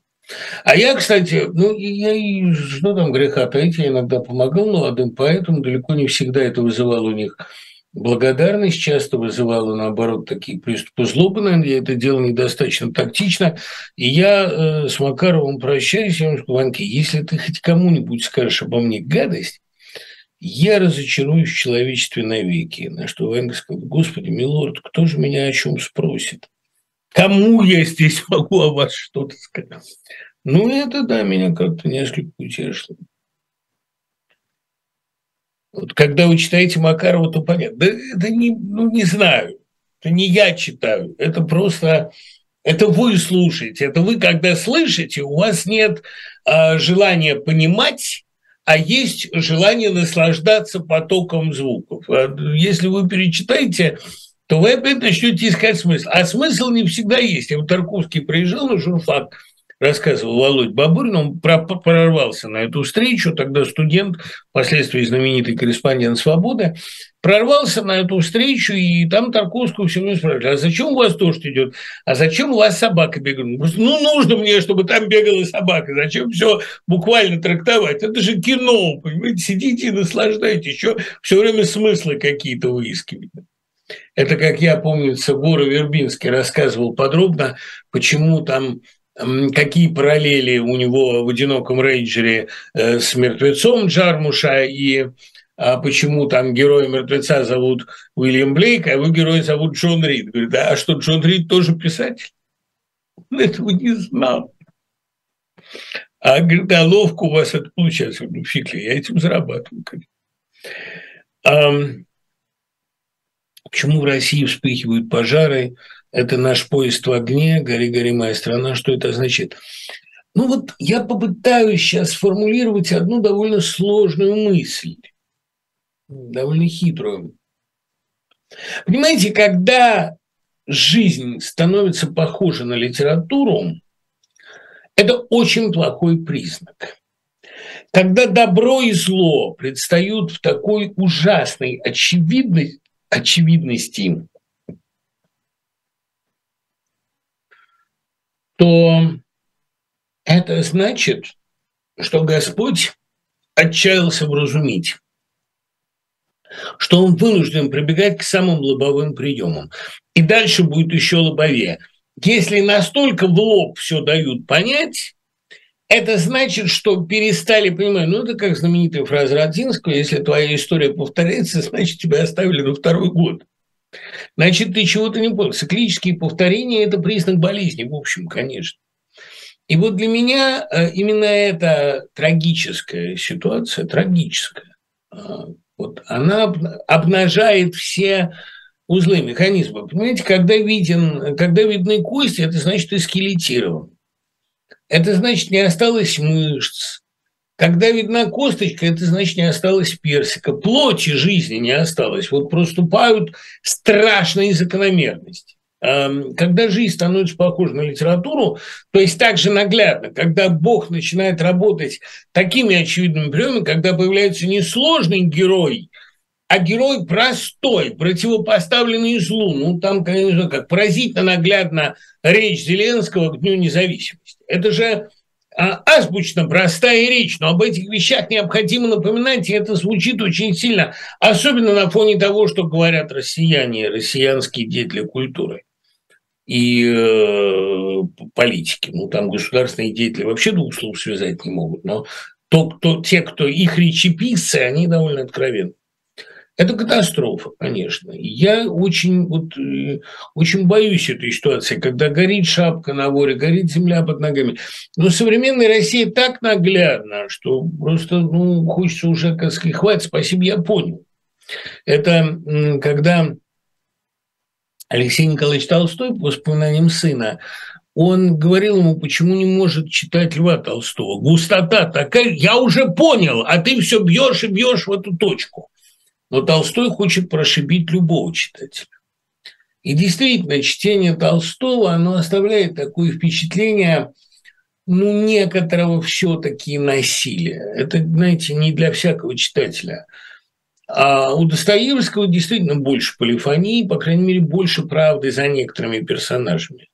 А я, кстати, ну, я, что там греха таить, я иногда помогал молодым поэтам, далеко не всегда это вызывало у них благодарность часто вызывала, наоборот, такие приступы злобы, наверное, я это делал недостаточно тактично. И я э, с Макаровым прощаюсь, я ему скажу, Ванька, если ты хоть кому-нибудь скажешь обо мне гадость, я разочаруюсь в человечестве навеки. На что Ванька сказал, господи, милорд, кто же меня о чем спросит? Кому я здесь могу о вас что-то сказать? Ну, это, да, меня как-то несколько утешило. Вот когда вы читаете Макарова, то понятно. Да это не, ну, не знаю. Это не я читаю. Это просто это вы слушаете. Это вы, когда слышите, у вас нет а, желания понимать, а есть желание наслаждаться потоком звуков. А если вы перечитаете, то вы опять начнете искать смысл. А смысл не всегда есть. Я в Тарковский приезжал на журфак, рассказывал Володь Бабурин, он прорвался на эту встречу, тогда студент, впоследствии знаменитый корреспондент «Свободы», прорвался на эту встречу, и там Тарковскую все время спрашивали, а зачем у вас дождь идет? А зачем у вас собака бегает? Ну, нужно мне, чтобы там бегала собака. Зачем все буквально трактовать? Это же кино, понимаете? Сидите и наслаждайтесь, еще все время смыслы какие-то выискиваете. Это, как я помню, Гора Вербинский рассказывал подробно, почему там какие параллели у него в «Одиноком рейнджере» э, с «Мертвецом» Джармуша и а почему там героя мертвеца зовут Уильям Блейк, а его героя зовут Джон Рид. Говорит, а что, Джон Рид тоже писатель? Он этого не знал. А говорит, а ловко у вас это получается. Ну, фиг ли, я этим зарабатываю. А, почему в России вспыхивают пожары? Это наш поезд в огне, гори, гори, моя страна. Что это означает? Ну вот я попытаюсь сейчас сформулировать одну довольно сложную мысль, довольно хитрую. Понимаете, когда жизнь становится похожа на литературу, это очень плохой признак. Когда добро и зло предстают в такой ужасной очевидной, очевидности, то это значит, что Господь отчаялся вразумить, что он вынужден прибегать к самым лобовым приемам. И дальше будет еще лобовее – если настолько в лоб все дают понять, это значит, что перестали понимать, ну это как знаменитая фраза Родзинского, если твоя история повторяется, значит тебя оставили на второй год. Значит, ты чего-то не понял. Циклические повторения – это признак болезни, в общем, конечно. И вот для меня э, именно эта трагическая ситуация, трагическая, а, вот она обнажает все узлы механизма. Понимаете, когда, виден, когда видны кости, это значит ты скелетирован. Это значит не осталось мышц. Когда видна косточка, это значит не осталось персика. Плоти жизни не осталось. Вот проступают страшные закономерности. Когда жизнь становится похожа на литературу, то есть также наглядно, когда Бог начинает работать такими очевидными приемами, когда появляется несложный герой – а герой простой, противопоставленный злу. Ну, там, конечно, как поразительно наглядно речь Зеленского к Дню независимости. Это же азбучно простая речь, но об этих вещах необходимо напоминать, и это звучит очень сильно, особенно на фоне того, что говорят россияне, россиянские деятели культуры и э, политики. Ну, там государственные деятели вообще двух слов связать не могут, но то, кто, те, кто их речеписцы, они довольно откровенны. Это катастрофа, конечно. Я очень, вот, э, очень боюсь этой ситуации, когда горит шапка на воре, горит земля под ногами. Но современная Россия так наглядна, что просто ну, хочется уже, как сказать, хватит, спасибо, я понял. Это когда Алексей Николаевич Толстой, по воспоминаниям сына, он говорил ему, почему не может читать Льва Толстого. Густота такая, я уже понял, а ты все бьешь и бьешь в эту точку. Но Толстой хочет прошибить любого читателя. И действительно, чтение Толстого, оно оставляет такое впечатление, ну, некоторого все-таки насилия. Это, знаете, не для всякого читателя. А у Достоевского действительно больше полифонии, по крайней мере, больше правды за некоторыми персонажами.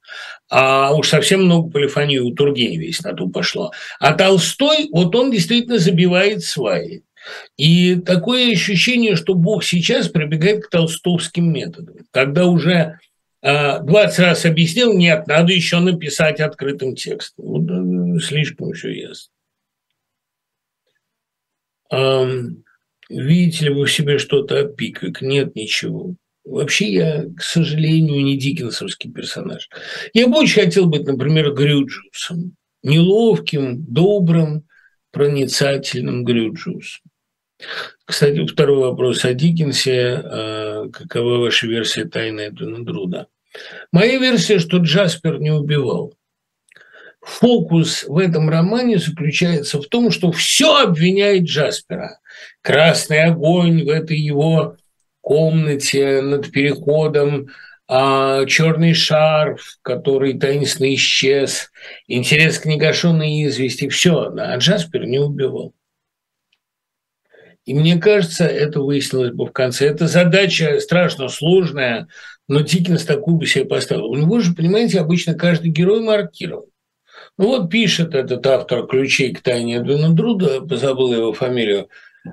А уж совсем много полифонии у Тургенева, если на то пошло. А Толстой, вот он действительно забивает сваи. И такое ощущение, что Бог сейчас прибегает к толстовским методам, когда уже 20 а, раз объяснил, нет, надо еще написать открытым текстом. Вот, э, слишком все ясно. Видите ли вы в себе что-то от Пиквик? Нет ничего. Вообще я, к сожалению, не диккенсовский персонаж. Я бы очень хотел быть, например, Грюджусом. Неловким, добрым, проницательным Грюджусом. Кстати, второй вопрос о Диккенсе. А, какова ваша версия тайны Эдвина Друда? Моя версия, что Джаспер не убивал. Фокус в этом романе заключается в том, что все обвиняет Джаспера. Красный огонь в этой его комнате над переходом, а черный шарф, который таинственно исчез, интерес к негашенной извести, все, а Джаспер не убивал. И мне кажется, это выяснилось бы в конце. Эта задача страшно сложная, но Диккенс такую бы себе поставил. У него же, понимаете, обычно каждый герой маркирован. Ну вот пишет этот автор ключей к тайне Эдвина Друда, позабыл его фамилию,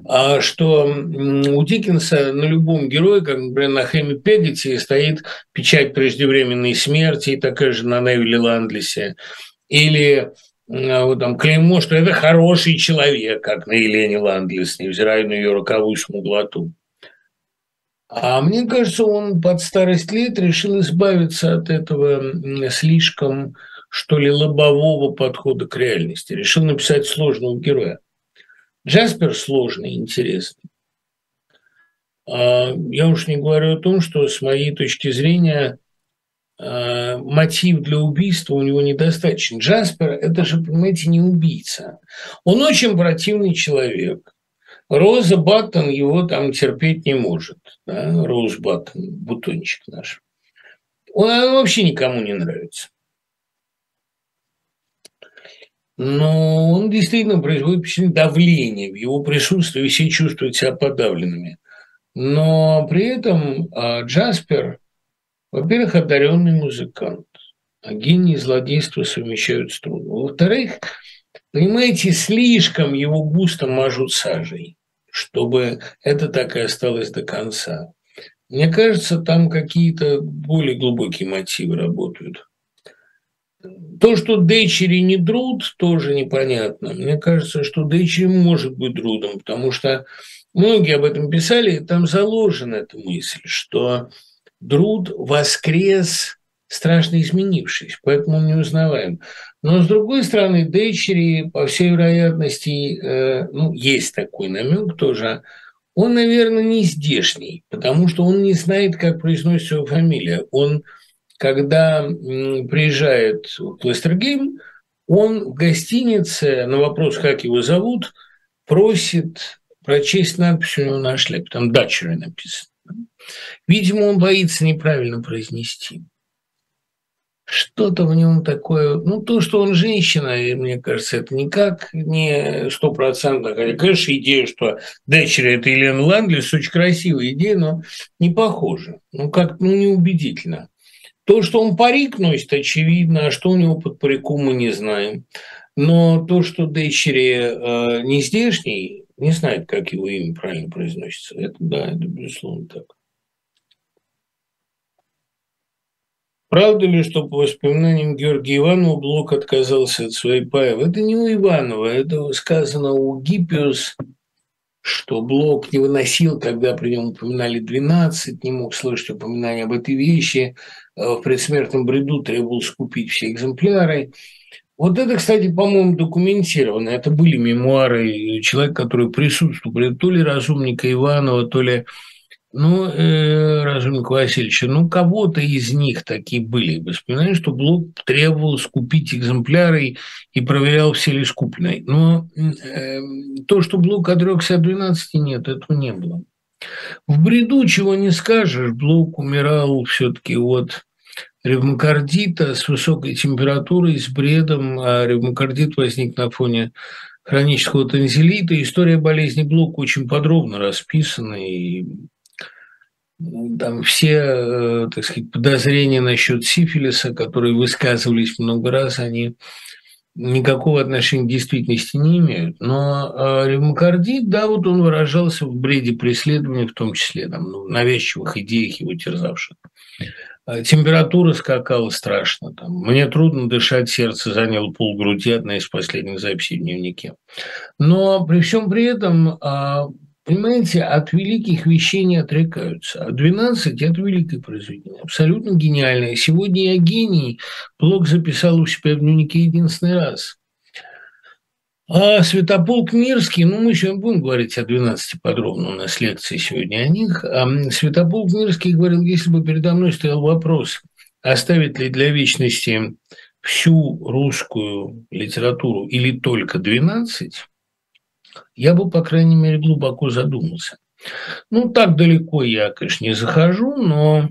а что у Диккенса на любом герое, как, например, на Хэме Пегати, стоит печать преждевременной смерти, и такая же на Невиле Ландлисе. Или вот там клеймо, что это хороший человек, как на Елене Ландлес, невзирая на ее роковую смуглоту. А мне кажется, он под старость лет решил избавиться от этого слишком, что ли, лобового подхода к реальности. Решил написать сложного героя. Джаспер сложный, интересный. А, я уж не говорю о том, что с моей точки зрения а, мотив для убийства у него недостаточен. Джаспер – это же, понимаете, не убийца. Он очень противный человек. Роза Баттон его там терпеть не может. Да? Роуз Баттон, бутончик наш. Он, он вообще никому не нравится. Но он действительно производит впечатление давления. В его присутствии все чувствуют себя подавленными. Но при этом а, Джаспер, во-первых, одаренный музыкант, а гений и злодейство совмещают трудно. Во-вторых, понимаете, слишком его густо мажут сажей чтобы это так и осталось до конца. Мне кажется, там какие-то более глубокие мотивы работают. То, что Дэчери не Друд, тоже непонятно. Мне кажется, что Дэчери может быть Друдом, потому что многие об этом писали, и там заложена эта мысль, что Друд воскрес страшно изменившись, поэтому он неузнаваем. Но, с другой стороны, Дэчери, по всей вероятности, э, ну, есть такой намек тоже, он, наверное, не здешний, потому что он не знает, как произносится его фамилия. Он, когда приезжает в Клойстергэм, он в гостинице на вопрос, как его зовут, просит прочесть надпись у него на шляпе, там «Дэтчери» написано. Видимо, он боится неправильно произнести что-то в нем такое, ну, то, что он женщина, и мне кажется, это никак не стопроцентно, хотя, конечно, идея, что Дэтчери – это Елена Ландлес, очень красивая идея, но не похоже, ну, как, ну, неубедительно. То, что он парик носит, очевидно, а что у него под париком, мы не знаем. Но то, что Дэтчери э, не здешний, не знает, как его имя правильно произносится. Это да, это безусловно так. Правда ли, что по воспоминаниям Георгия Иванова Блок отказался от своей паевы? Это не у Иванова, это сказано у Гиппиус, что Блок не выносил, когда при нем упоминали 12, не мог слышать упоминания об этой вещи, э, в предсмертном бреду требовал скупить все экземпляры. Вот это, кстати, по-моему, документировано. Это были мемуары человека, который присутствовал, то ли разумника Иванова, то ли ну, э, Разумик Васильевич, ну, кого-то из них такие были. Вы вспоминаете, что Блок требовал скупить экземпляры и проверял, все ли скуплены. Но э, то, что Блок отрекся от 12, нет, этого не было. В бреду чего не скажешь, Блок умирал все-таки от ревмокардита с высокой температурой, с бредом, а ревмокардит возник на фоне хронического танзелита. История болезни Блока очень подробно расписана, и там все, э, так сказать, подозрения насчет сифилиса, которые высказывались много раз, они никакого отношения к действительности не имеют. Но э, ревмокардит, да, вот он выражался в бреде преследования, в том числе там, ну, навязчивых идеях его терзавших. Э, температура скакала страшно. Там. Мне трудно дышать, сердце заняло полгруди, одна из последних записей в дневнике. Но при всем при этом а, Понимаете, от великих вещей не отрекаются. А 12 – это великое произведение, абсолютно гениальное. Сегодня я гений. Блок записал у себя в дневнике единственный раз. А Святополк Мирский, ну, мы еще будем говорить о 12 подробно, у нас лекции сегодня о них. А Святополк Мирский говорил, если бы передо мной стоял вопрос, оставить ли для вечности всю русскую литературу или только 12, я бы, по крайней мере, глубоко задумался. Ну, так далеко я, конечно, не захожу, но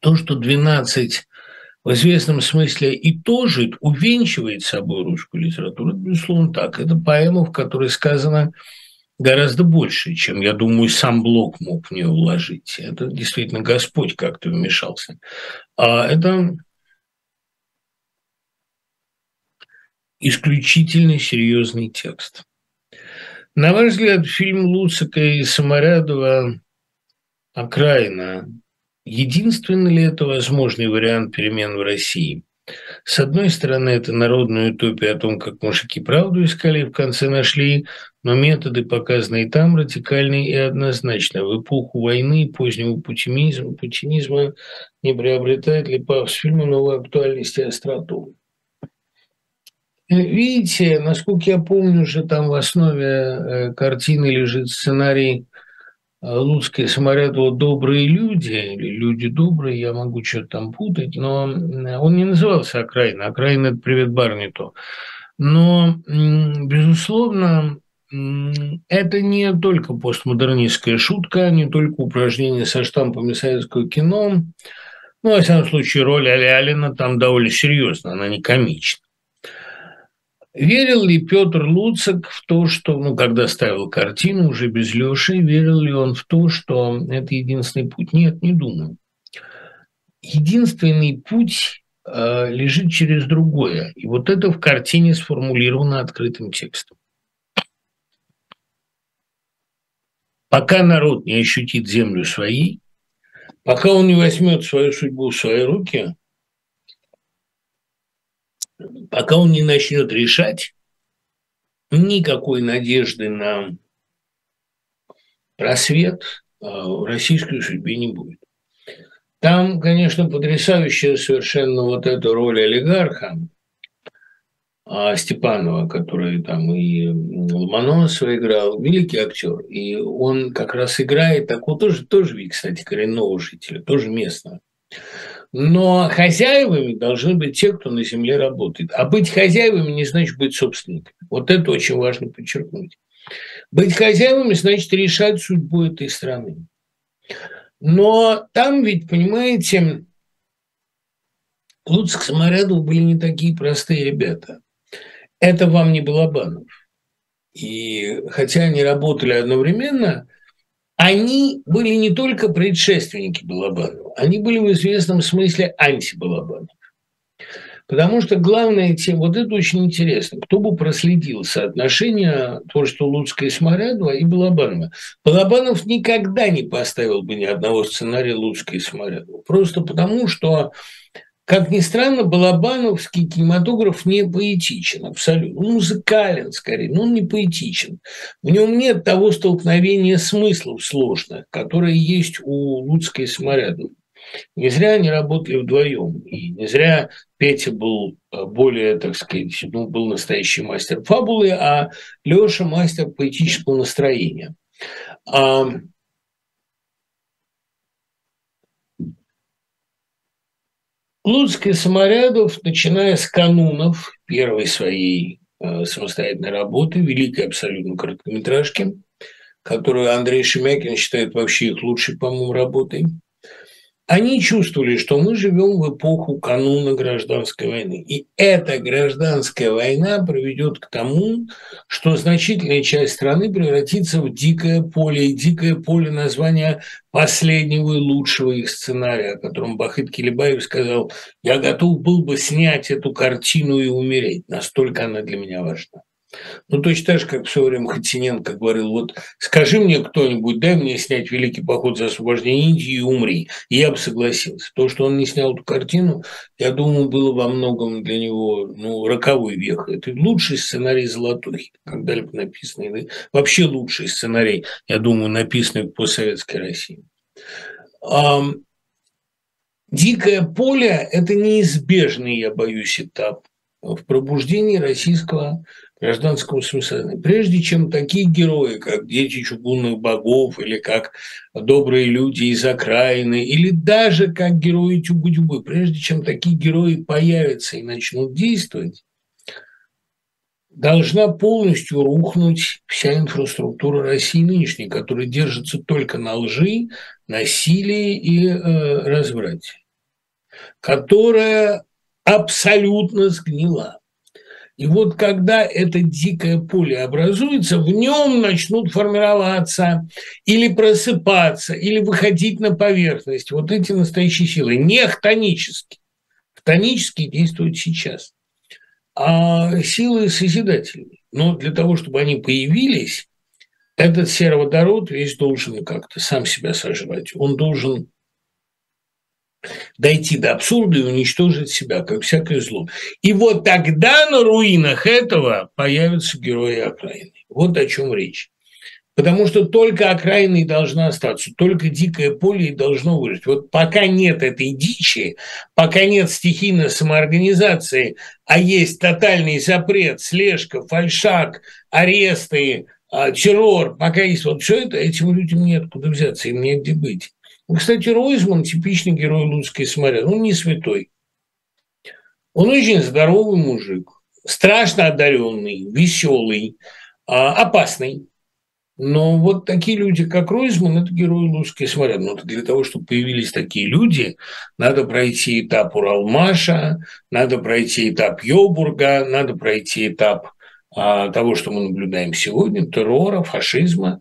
то, что 12 в известном смысле и тоже увенчивает собой русскую литературу, это, безусловно, так. Это поэма, в которой сказано гораздо больше, чем, я думаю, сам Блок мог в нее вложить. Это действительно Господь как-то вмешался. А это исключительно серьезный текст. На ваш взгляд, фильм Луцика и Саморядова «Окраина» единственный ли это возможный вариант перемен в России? С одной стороны, это народная утопия о том, как мужики правду искали и в конце нашли, но методы, показанные там, радикальные и однозначно. В эпоху войны и позднего путинизма, путинизма не приобретает ли с фильма новой актуальности и остроту. Видите, насколько я помню, уже там в основе э, картины лежит сценарий э, Луцкой Самарядова «Добрые люди» или «Люди добрые», я могу что-то там путать, но он не назывался «Окраина», «Окраина» – это «Привет Барниту». Но, безусловно, это не только постмодернистская шутка, не только упражнение со штампами советского кино. Ну, во всяком случае, роль Али Алина там довольно серьезная, она не комична. Верил ли Петр Луцик в то, что, ну, когда ставил картину уже без Лёши, верил ли он в то, что это единственный путь? Нет, не думаю. Единственный путь э, лежит через другое. И вот это в картине сформулировано открытым текстом. Пока народ не ощутит землю своей, пока он не возьмет свою судьбу в свои руки, пока он не начнет решать, никакой надежды на просвет а, в российской судьбе не будет. Там, конечно, потрясающая совершенно вот эта роль олигарха а, Степанова, который там и Ломоносова играл, великий актер. И он как раз играет такого тоже, тоже, кстати, коренного жителя, тоже местного. Но хозяевами должны быть те, кто на земле работает. А быть хозяевами не значит быть собственниками. Вот это очень важно подчеркнуть. Быть хозяевами значит решать судьбу этой страны. Но там ведь, понимаете, Луцк Самарядов были не такие простые ребята. Это вам не Балабанов. И хотя они работали одновременно – они были не только предшественники Балабанова, они были в известном смысле антибалабанов. Потому что главная тема, вот это очень интересно, кто бы проследил соотношение творчества Луцка и Сморядова и Балабанова. Балабанов никогда не поставил бы ни одного сценария Луцка и Сморядова. Просто потому, что как ни странно, балабановский кинематограф не поэтичен абсолютно. Он музыкален скорее, но он не поэтичен. В нем нет того столкновения смыслов сложных, которое есть у Луцкой и Самарядова. Не зря они работали вдвоем, и не зря Петя был э, более, так сказать, ну, был настоящий мастер фабулы, а Леша мастер поэтического настроения. Луцк и Саморядов, начиная с канунов первой своей э, самостоятельной работы, великой абсолютно короткометражки, которую Андрей Шемякин считает вообще их лучшей, по-моему, работой – они чувствовали, что мы живем в эпоху кануна гражданской войны. И эта гражданская война приведет к тому, что значительная часть страны превратится в дикое поле. И дикое поле названия последнего и лучшего их сценария, о котором Бахыт Килибаев сказал, я готов был бы снять эту картину и умереть. Настолько она для меня важна. Ну, точно так же, как в свое время Хатиненко говорил, вот скажи мне кто-нибудь, дай мне снять «Великий поход за освобождение Индии» и умри. И я бы согласился. То, что он не снял эту картину, я думаю, было во многом для него ну, роковой вех. Это лучший сценарий «Золотухи», когда-либо написанный. Вообще лучший сценарий, я думаю, написанный в постсоветской России. Дикое поле – это неизбежный, я боюсь, этап в пробуждении российского гражданского смысла. Прежде чем такие герои, как дети чугунных богов, или как добрые люди из окраины, или даже как герои Тюбы-Тюбы, прежде чем такие герои появятся и начнут действовать, должна полностью рухнуть вся инфраструктура России нынешней, которая держится только на лжи, насилии и э, разврате, которая абсолютно сгнила. И вот когда это дикое поле образуется, в нем начнут формироваться или просыпаться, или выходить на поверхность вот эти настоящие силы, не хтонические. Хтонические действуют сейчас, а силы созидательные. Но для того, чтобы они появились, этот сероводород весь должен как-то сам себя сожрать. Он должен дойти до абсурда и уничтожить себя, как всякое зло. И вот тогда на руинах этого появятся герои окраины. Вот о чем речь. Потому что только окраины должна остаться, только дикое поле и должно выжить. Вот пока нет этой дичи, пока нет стихийной самоорганизации, а есть тотальный запрет, слежка, фальшак, аресты, а, террор, пока есть вот все это, этим людям нет куда взяться, им негде быть. Ну, кстати, Ройзман – типичный герой Луцкой сморя. Он не святой. Он очень здоровый мужик, страшно одаренный, веселый, а, опасный. Но вот такие люди, как Ройзман, это герои Луцкой сморя. Но для того, чтобы появились такие люди, надо пройти этап Уралмаша, надо пройти этап Йобурга, надо пройти этап а, того, что мы наблюдаем сегодня, террора, фашизма,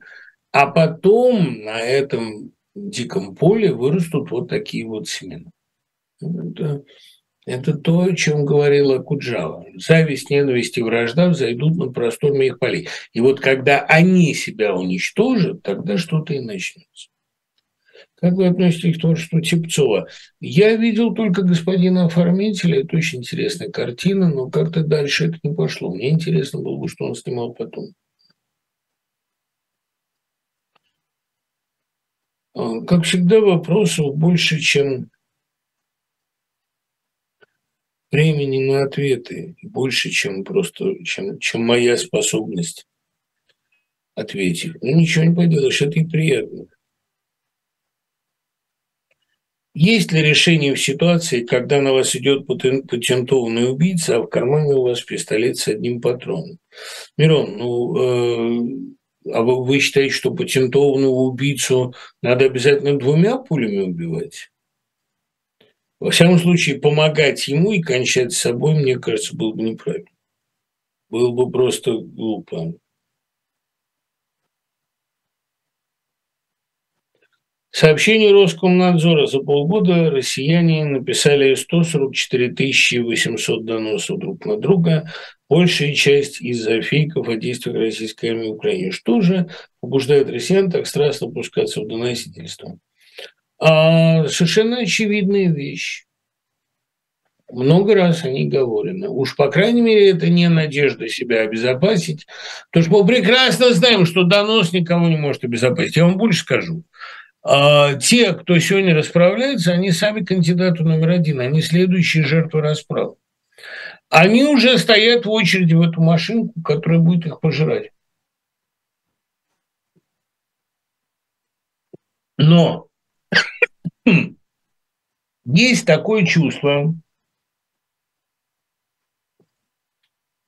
а потом на этом диком поле вырастут вот такие вот семена. Это, это то, о чем говорила Куджава. Зависть, ненависть и вражда взойдут на простор моих полей. И вот когда они себя уничтожат, тогда что-то и начнется. Как вы относитесь к творчеству Типцова? Я видел только господина оформителя, это очень интересная картина, но как-то дальше это не пошло. Мне интересно было бы, что он снимал потом. Как всегда, вопросов больше, чем времени на ответы, больше, чем просто, чем, чем моя способность ответить. Ну, ничего не поделаешь, это и приятно. Есть ли решение в ситуации, когда на вас идет патентованный убийца, а в кармане у вас пистолет с одним патроном? Мирон, ну, э, а вы, вы считаете, что патентованного убийцу надо обязательно двумя пулями убивать? Во всяком случае, помогать ему и кончать с собой, мне кажется, было бы неправильно. Было бы просто глупо. Сообщение Роскомнадзора за полгода россияне написали 144 800 доносов друг на друга, большая часть из-за фейков о действиях российской армии в Украине. Что же побуждает россиян так страстно пускаться в доносительство? А, совершенно очевидная вещь. Много раз они говорены. Уж, по крайней мере, это не надежда себя обезопасить. Потому что мы прекрасно знаем, что донос никого не может обезопасить. Я вам больше скажу. А те, кто сегодня расправляется, они сами кандидаты номер один, они следующие жертвы расправы. Они уже стоят в очереди в эту машинку, которая будет их пожирать. Но есть такое чувство,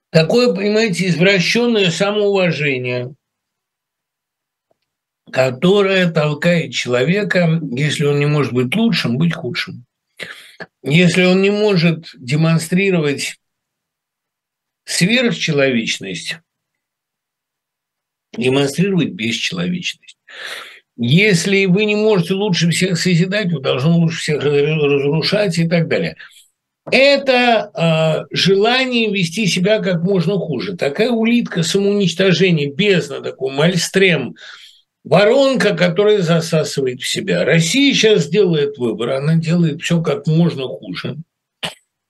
такое, понимаете, извращенное самоуважение, которая толкает человека, если он не может быть лучшим, быть худшим. Если он не может демонстрировать сверхчеловечность, демонстрировать бесчеловечность. Если вы не можете лучше всех созидать, вы должны лучше всех разрушать и так далее. Это э, желание вести себя как можно хуже. Такая улитка самоуничтожения, бездна, такой мальстрем – воронка, которая засасывает в себя. Россия сейчас делает выбор, она делает все как можно хуже,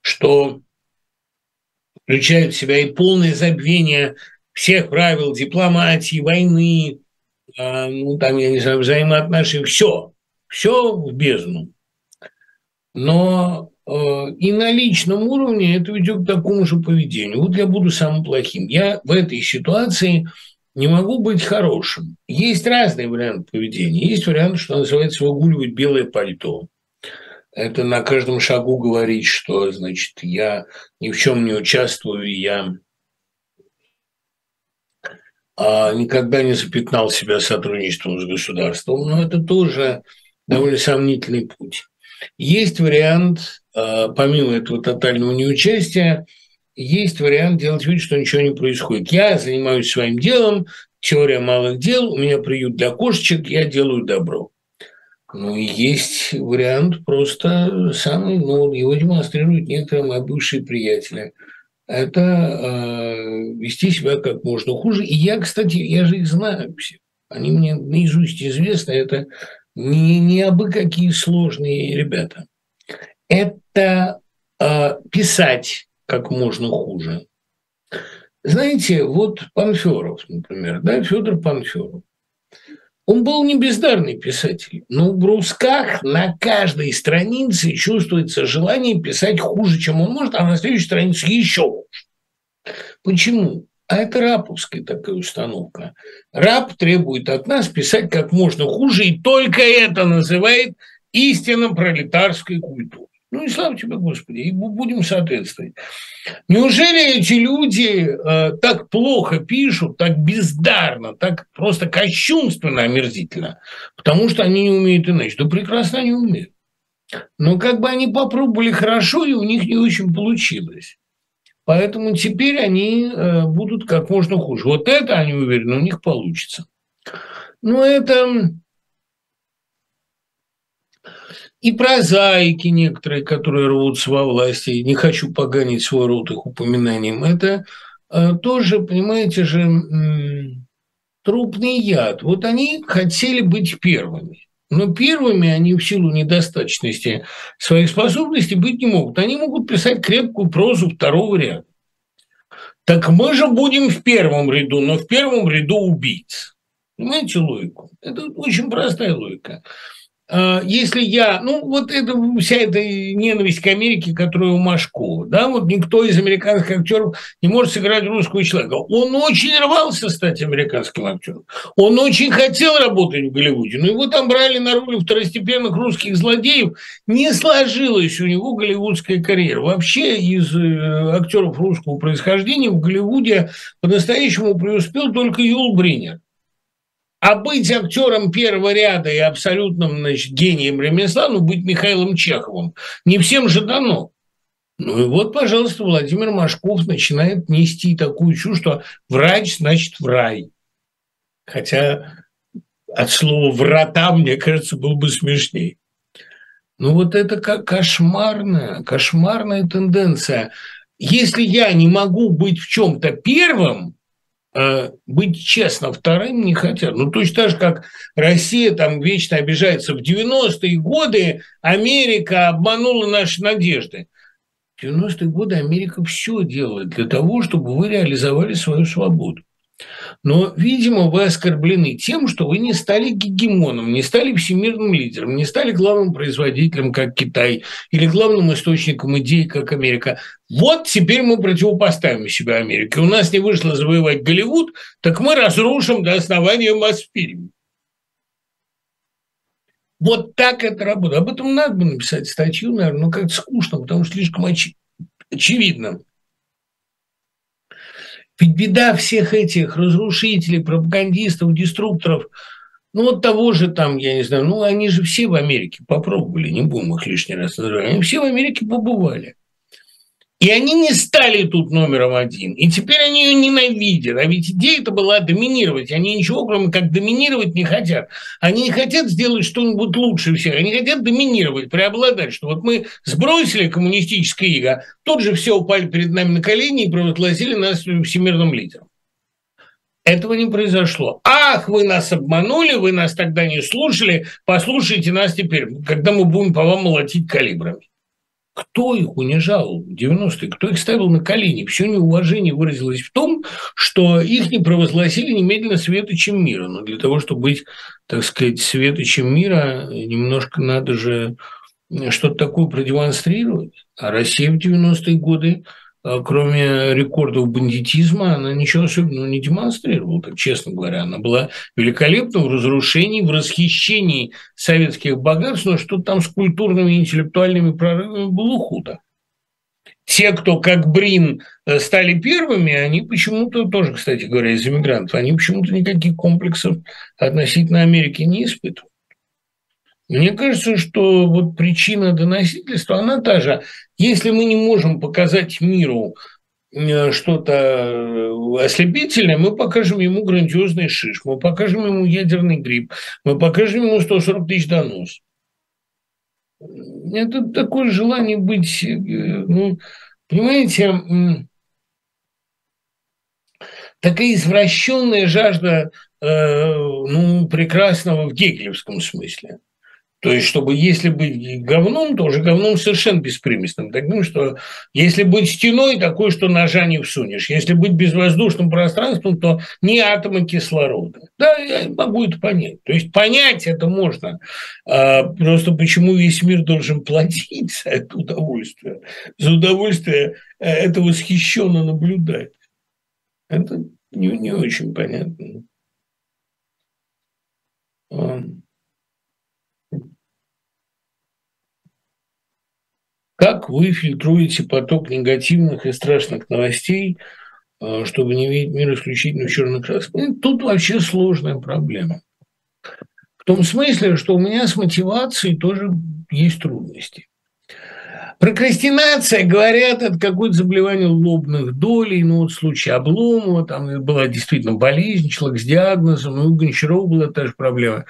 что включает в себя и полное забвение всех правил дипломатии, войны, э, ну, там, я не знаю, взаимоотношений, все, все в бездну. Но э, и на личном уровне это ведет к такому же поведению. Вот я буду самым плохим. Я в этой ситуации не могу быть хорошим. Есть разные варианты поведения. Есть вариант, что называется выгуливать белое пальто. Это на каждом шагу говорить, что, значит, я ни в чем не участвую, я а, никогда не запятнал себя сотрудничеством с государством. Но это тоже довольно сомнительный путь. Есть вариант, а, помимо этого тотального неучастия, есть вариант делать вид, что ничего не происходит. Я занимаюсь своим делом, теория малых дел, у меня приют для кошечек, я делаю добро. Ну есть вариант просто самый, ну, его демонстрируют некоторые мои бывшие приятели. Это э, вести себя как можно хуже. И я, кстати, я же их знаю все. Они мне наизусть известны. Это не, не абы какие сложные ребята. это э, писать как можно хуже. Знаете, вот Панферов, например, да, Федор Панферов. Он был не бездарный писатель, но в брусках на каждой странице чувствуется желание писать хуже, чем он может, а на следующей странице еще хуже. Почему? А это раповская такая установка. Раб требует от нас писать как можно хуже, и только это называет истинно пролетарской культурой. Ну и слава тебе, Господи, и будем соответствовать. Неужели эти люди э, так плохо пишут, так бездарно, так просто кощунственно, омерзительно? Потому что они не умеют иначе. Да прекрасно они умеют. Но как бы они попробовали хорошо, и у них не очень получилось. Поэтому теперь они э, будут как можно хуже. Вот это, они уверены, у них получится. Но это и прозаики некоторые, которые рвутся во власти, не хочу поганить свой рот их упоминанием, это э, тоже, понимаете же, трупный яд. Вот они хотели быть первыми. Но первыми они в силу недостаточности своих способностей быть не могут. Они могут писать крепкую прозу второго ряда. Так мы же будем в первом ряду, но в первом ряду убийц. Понимаете логику? Это очень простая логика. А, если я, ну вот это вся эта ненависть к Америке, которая у Машкова, да, вот никто из американских актеров не может сыграть русского человека. Он очень рвался стать американским актером. Он очень хотел работать в Голливуде, но его там брали на роли второстепенных русских злодеев. Не сложилась у него голливудская карьера. Вообще из э, актеров русского происхождения в Голливуде по-настоящему преуспел только Юл Бринер. А быть актером первого ряда и абсолютным значит, гением ремесла, ну, быть Михаилом Чеховым, не всем же дано. Ну и вот, пожалуйста, Владимир Машков начинает нести такую чушь, что врач значит в рай. Хотя от слова «врата», мне кажется, был бы смешней. Ну вот это как кошмарная, кошмарная тенденция. Если я не могу быть в чем-то первым, быть честно вторым не хотят. Ну, точно так же, как Россия там вечно обижается. В 90-е годы Америка обманула наши надежды. В 90-е годы Америка все делает для того, чтобы вы реализовали свою свободу. Но, видимо, вы оскорблены тем, что вы не стали гегемоном, не стали всемирным лидером, не стали главным производителем, как Китай, или главным источником идей, как Америка. Вот теперь мы противопоставим себя Америке. У нас не вышло завоевать Голливуд, так мы разрушим до основания Мосфильм. Вот так это работает. Об этом надо бы написать статью, наверное, но как-то скучно, потому что слишком оч... очевидно. Ведь беда всех этих разрушителей, пропагандистов, деструкторов, ну вот того же там, я не знаю, ну они же все в Америке попробовали, не будем их лишний раз называть, они все в Америке побывали. И они не стали тут номером один. И теперь они ее ненавидят. А ведь идея-то была доминировать. Они ничего, кроме как доминировать, не хотят. Они не хотят сделать что-нибудь лучше всех. Они хотят доминировать, преобладать. Что вот мы сбросили коммунистическое иго, тут же все упали перед нами на колени и провозгласили нас всемирным лидером. Этого не произошло. Ах, вы нас обманули, вы нас тогда не слушали, послушайте нас теперь, когда мы будем по вам молотить калибрами. Кто их унижал в 90-е? Кто их ставил на колени? Все неуважение выразилось в том, что их не провозгласили немедленно светочем мира. Но для того, чтобы быть, так сказать, светочем мира, немножко надо же что-то такое продемонстрировать. А Россия в 90-е годы кроме рекордов бандитизма, она ничего особенного не демонстрировала, так честно говоря. Она была великолепна в разрушении, в расхищении советских богатств, но что там с культурными и интеллектуальными прорывами было худо. Те, кто как Брин э, стали первыми, они почему-то тоже, кстати говоря, из иммигрантов, они почему-то никаких комплексов относительно Америки не испытывают. Мне кажется, что вот причина доносительства, она та же. Если мы не можем показать миру э, что-то э, ослепительное, мы покажем ему грандиозный шиш, мы покажем ему ядерный гриб, мы покажем ему 140 тысяч донос. Это такое желание быть, э, ну, понимаете, такая извращенная жажда ну, прекрасного в гегелевском смысле – То есть, чтобы если быть говном, то уже говном совершенно беспримесным. Таким, что если быть стеной, такой, что ножа не всунешь. Если быть безвоздушным пространством, то ни атома кислорода. Да, я могу это понять. То есть, понять это можно. А просто почему весь мир должен платить за это удовольствие? За удовольствие э, это восхищенно наблюдать. Это не, не очень понятно. Как вы фильтруете поток негативных и страшных новостей, э, чтобы не видеть мир исключительно в черных красках? Ну, тут вообще сложная проблема. В том смысле, что у меня с мотивацией тоже есть трудности. Прокрастинация, говорят, это какое-то заболевание лобных долей, ну вот в случае Обломова, там была действительно болезнь, человек с диагнозом, ну, у Гончарова была та же проблема.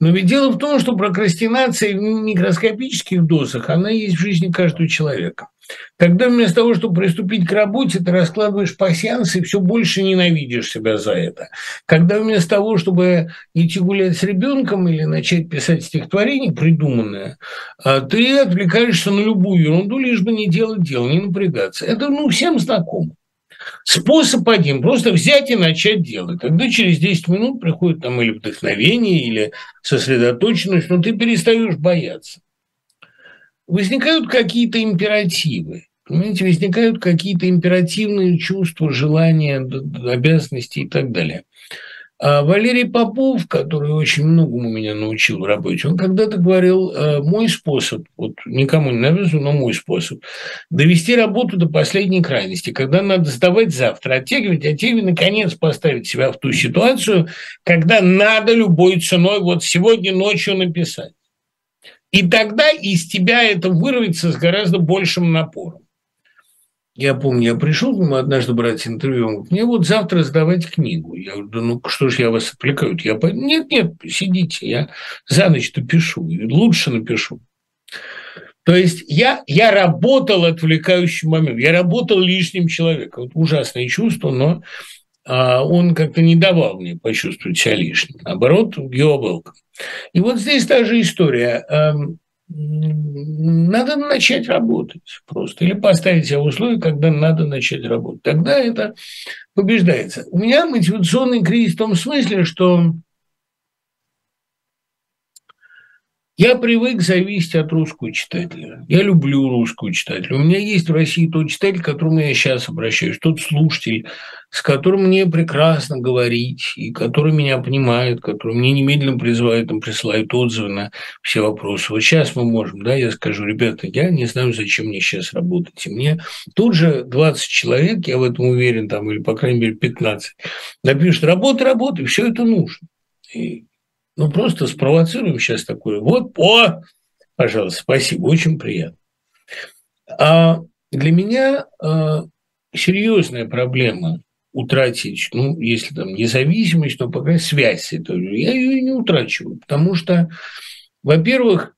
Но ведь дело в том, что прокрастинация в микроскопических дозах, она есть в жизни каждого человека. Когда вместо того, чтобы приступить к работе, ты раскладываешь пассианс и все больше ненавидишь себя за это. Когда вместо того, чтобы идти гулять с ребенком или начать писать стихотворение придуманное, а, ты отвлекаешься на любую ерунду, лишь бы не делать дело, не напрягаться. Это ну, всем знакомо. Способ один – просто взять и начать делать. Тогда через 10 минут приходит там или вдохновение, или сосредоточенность, но ты перестаешь бояться возникают какие-то императивы. Понимаете, возникают какие-то императивные чувства, желания, обязанности и так далее. А Валерий Попов, который очень многому меня научил в работе, он когда-то говорил, «Э, мой способ, вот никому не навязываю, но мой способ, довести работу до последней крайности, когда надо сдавать завтра, оттягивать, оттягивать, наконец поставить себя в ту ситуацию, когда надо любой ценой вот сегодня ночью написать. И тогда из тебя это вырвется с гораздо большим напором. Я помню, я пришел к нему однажды брать интервью, он говорит, мне вот завтра сдавать книгу. Я говорю, да ну что ж я вас отвлекаю? Я говорю, нет, нет, сидите, я за ночь-то пишу, лучше напишу. То есть я, я работал отвлекающим моментом, я работал лишним человеком. Вот ужасное чувство, но он как-то не давал мне почувствовать себя лишним. Наоборот, welcome. И вот здесь та же история. Эм, надо начать работать просто. Или поставить себя в условия, когда надо начать работать. Тогда это побеждается. У меня мотивационный кризис в том смысле, что Я привык зависеть от русского читателя. Я люблю русского читателя. У меня есть в России тот читатель, к которому я сейчас обращаюсь, тот слушатель, с которым мне прекрасно говорить, и который меня понимает, который мне немедленно призывает, там, присылает отзывы на все вопросы. Вот сейчас мы можем, да, я скажу, ребята, я не знаю, зачем мне сейчас работать. И мне тут же 20 человек, я в этом уверен, там, или, по крайней мере, 15, напишут, работа, работа, все это нужно. И ну, просто спровоцируем сейчас такое. Вот, о, пожалуйста, спасибо, очень приятно. А для меня а, серьезная проблема утратить, ну, если там независимость, то пока связь с этой, я ее не утрачиваю, потому что, во-первых,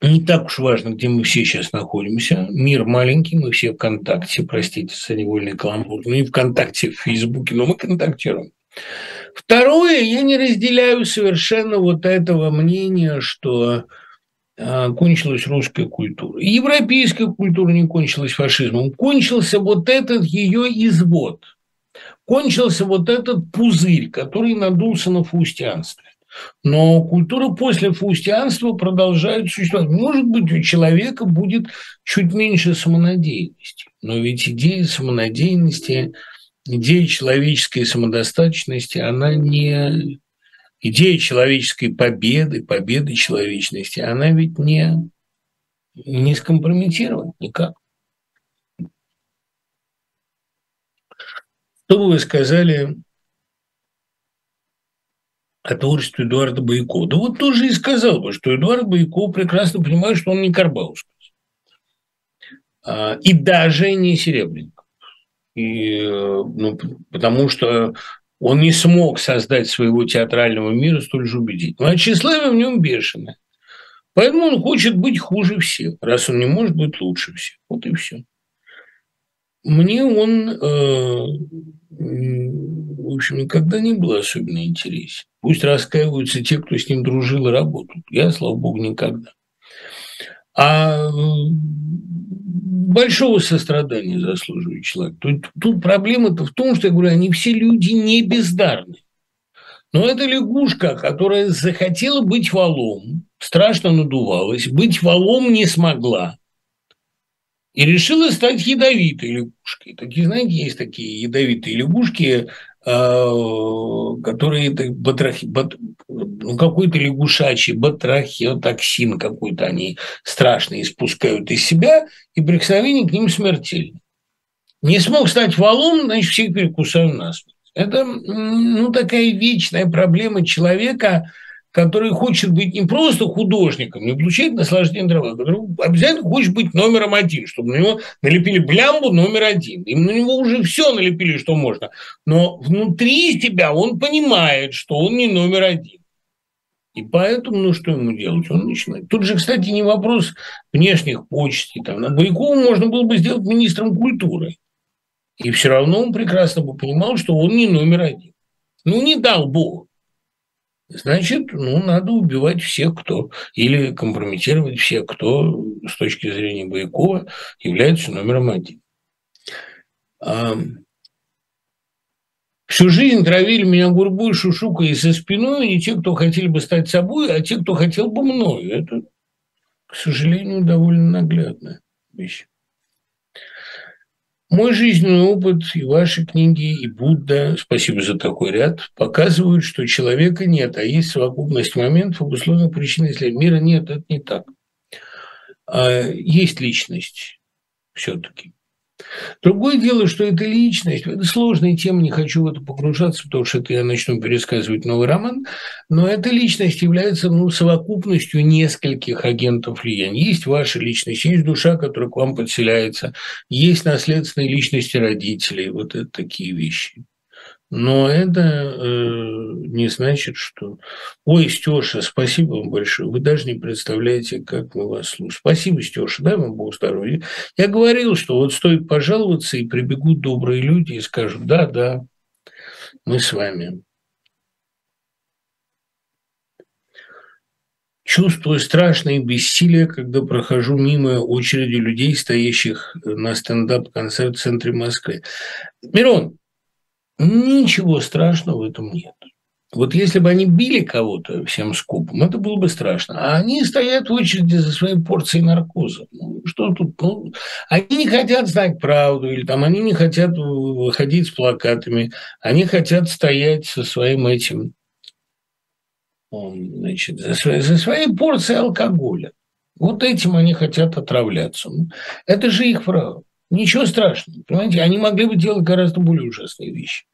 не так уж важно, где мы все сейчас находимся. Мир маленький, мы все в контакте, простите за невольный каламбур, ну и ВКонтакте, в Фейсбуке, но мы контактируем. Второе, я не разделяю совершенно вот этого мнения, что а, кончилась русская культура. европейская культура не кончилась фашизмом. Кончился вот этот ее извод. Кончился вот этот пузырь, который надулся на фаустианстве. Но культура после фаустианства продолжает существовать. Может быть, у человека будет чуть меньше самонадеянности. Но ведь идея самонадеянности идея человеческой самодостаточности, она не... Идея человеческой победы, победы человечности, она ведь не, не скомпрометирована никак. Что бы вы сказали о творчестве Эдуарда Байко? Да вот тоже и сказал бы, что Эдуард Байко прекрасно понимает, что он не Карбаускас. А, и даже не Серебренников и, ну, потому что он не смог создать своего театрального мира столь же убедительно. А тщеславие в нем бешеное. Поэтому он хочет быть хуже всех, раз он не может быть лучше всех. Вот и все. Мне он э, в общем, никогда не был особенно интересен. Пусть раскаиваются те, кто с ним дружил и работал. Я, слава богу, никогда. А большого сострадания заслуживает человек. Тут, тут проблема-то в том, что я говорю, они все люди не бездарны. Но это лягушка, которая захотела быть валом, страшно надувалась, быть валом не смогла. И решила стать ядовитой лягушкой. Такие, знаете, есть такие ядовитые лягушки, а, которые батрахи, бат, ну, какой-то лягушачий батрахиотоксин какой-то они страшный испускают из себя, и прикосновение к ним смертельно. Не смог стать валом, значит, всех перекусаю насмерть. Это ну, такая вечная проблема человека, который хочет быть не просто художником, не получает наслаждение дрова, который обязательно хочет быть номером один, чтобы на него налепили блямбу номер один. И на него уже все налепили, что можно. Но внутри себя он понимает, что он не номер один. И поэтому, ну что ему делать? Он начинает. Тут же, кстати, не вопрос внешних почестей. Там, на Байкову можно было бы сделать министром культуры. И все равно он прекрасно бы понимал, что он не номер один. Ну, не дал Бог. Значит, ну, надо убивать всех, кто... Или компрометировать всех, кто с точки зрения Боякова является номером один. А... Всю жизнь травили меня гурбой, шушукой и со спиной не те, кто хотели бы стать собой, а те, кто хотел бы мною. Это, к сожалению, довольно наглядная вещь. Мой жизненный опыт и ваши книги, и Будда, спасибо за такой ряд, показывают, что человека нет, а есть совокупность моментов, обусловленных причиной следствия. Мира нет, это не так. А есть личность все-таки. Другое дело, что эта личность, это сложная тема, не хочу в это погружаться, потому что это я начну пересказывать новый роман, но эта личность является ну, совокупностью нескольких агентов влияния. Есть ваша личность, есть душа, которая к вам подселяется, есть наследственные личности родителей, вот это такие вещи. Но это э, не значит, что... Ой, Стеша, спасибо вам большое. Вы даже не представляете, как мы вас слушаем. Спасибо, Стеша, дай вам Бог здоровья. Я говорил, что вот стоит пожаловаться, и прибегут добрые люди и скажут, да, да, мы с вами. Чувствую страшное бессилие, когда прохожу мимо очереди людей, стоящих на стендап-концерт в центре Москвы. Мирон, Ничего страшного в этом нет. Вот если бы они били кого-то всем скопом, это было бы страшно. А они стоят в очереди за своей порцией наркоза. Ну, что тут? Ну, они не хотят знать правду, или там они не хотят выходить с плакатами, они хотят стоять со своим этим, значит, за своей, за своей порцией алкоголя. Вот этим они хотят отравляться. Ну, это же их право. Ничего страшного, понимаете? Они могли бы делать гораздо более ужасные вещи.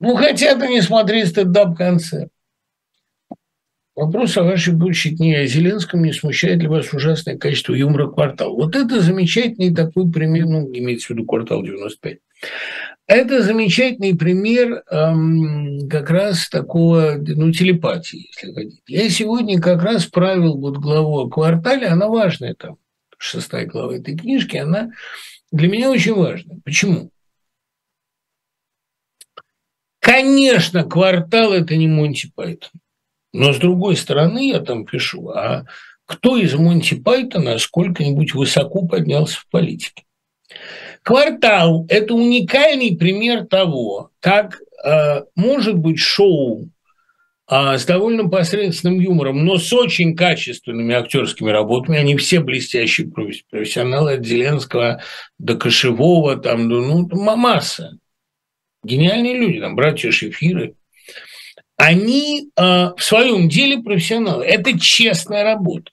Ну, хотят они смотреть стендап-концерт. Вопрос о вашей будущей книге о Зеленском не смущает ли вас ужасное качество юмора «Квартал». Вот это замечательный такой пример, ну, имеется в виду «Квартал 95». Это замечательный пример эм, как раз такого, ну, телепатии, если хотите. Я сегодня как раз правил вот главу о «Квартале», она важная там, шестая глава этой книжки, она для меня очень важна. Почему? Конечно, квартал – это не Монти Пайтон. Но с другой стороны, я там пишу, а кто из Монти Пайтона сколько-нибудь высоко поднялся в политике? Квартал – это уникальный пример того, как э, может быть шоу э, с довольно посредственным юмором, но с очень качественными актерскими работами. Они все блестящие профессионалы от Зеленского до Кошевого, там, ну, масса гениальные люди, там, братья Шефиры, они э, в своем деле профессионалы. Это честная работа.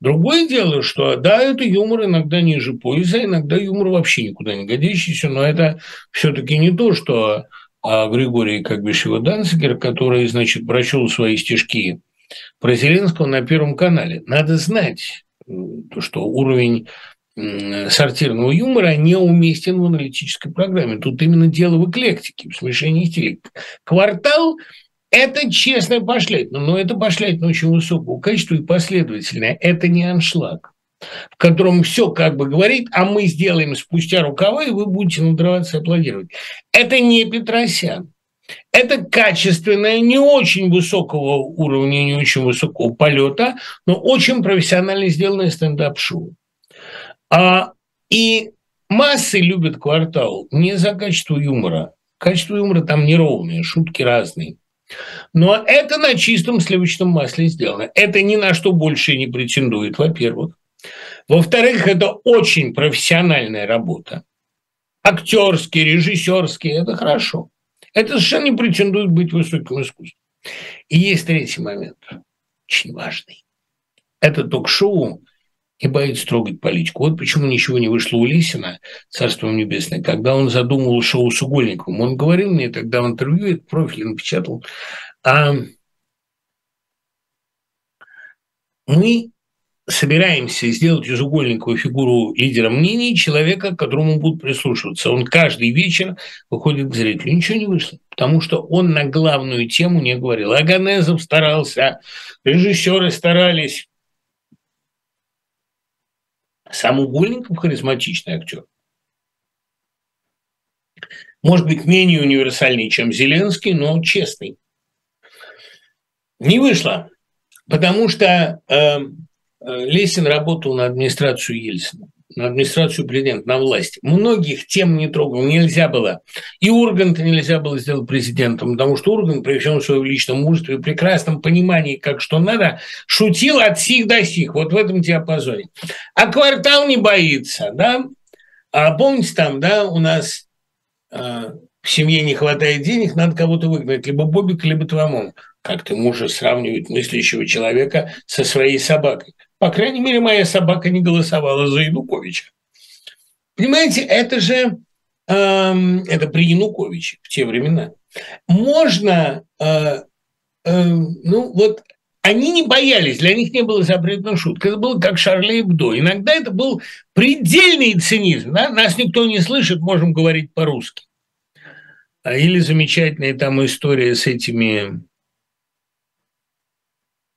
Другое дело, что да, это юмор иногда ниже пояса, иногда юмор вообще никуда не годящийся, но это все-таки не то, что а, Григорий как Бешева Данцигер, который, значит, прочел свои стишки про Зеленского на Первом канале. Надо знать, то, что уровень сортирного юмора не уместен в аналитической программе. Тут именно дело в эклектике, в смешении стилей. Квартал – это честная пошлятина, но это пошлятина очень высокого качества и последовательная. Это не аншлаг. В котором все как бы говорит, а мы сделаем спустя рукава, и вы будете надрываться и аплодировать. Это не Петросян. Это качественное, не очень высокого уровня, не очень высокого полета, но очень профессионально сделанное стендап-шоу. А, и массы любят квартал не за качество юмора. Качество юмора там неровное, шутки разные. Но это на чистом сливочном масле сделано. Это ни на что больше не претендует, во-первых. Во-вторых, это очень профессиональная работа. Актерский, режиссерский – это хорошо. Это совершенно не претендует быть высоким искусством. И есть третий момент, очень важный. Это ток-шоу не боится трогать политику. Вот почему ничего не вышло у Лисина, Царство Небесное, когда он задумывал шоу с Угольниковым. Он говорил мне тогда в интервью, этот профиль напечатал, а мы собираемся сделать из Угольникова фигуру лидера мнений, человека, к которому будут прислушиваться. Он каждый вечер выходит к зрителю. Ничего не вышло, потому что он на главную тему не говорил. Аганезов старался, режиссеры старались. Сам Угольников харизматичный актер. Может быть, менее универсальный, чем Зеленский, но честный. Не вышло, потому что Э, Лесин работал на администрацию Ельцина, на администрацию президента, на власти. Многих тем не трогал, нельзя было. И Урганта нельзя было сделать президентом, потому что Ургант, при всем своем личном мужестве и прекрасном понимании, как что надо, шутил от сих до сих, вот в этом диапазоне. А квартал не боится, да? А помните там, да, у нас э, в семье не хватает денег, надо кого-то выгнать, либо Бобик, либо Твамон. Как ты можешь сравнивать мыслящего человека со своей собакой? По крайней мере, моя собака не голосовала за Януковича. Понимаете, это же э, это при Януковиче в те времена. Можно, э, э, ну вот они не боялись, для них не было запретной шутки. Это было как Шарли Эбдо. Иногда это был предельный цинизм. Да? Нас никто не слышит, можем говорить по-русски. А или замечательная там история с этими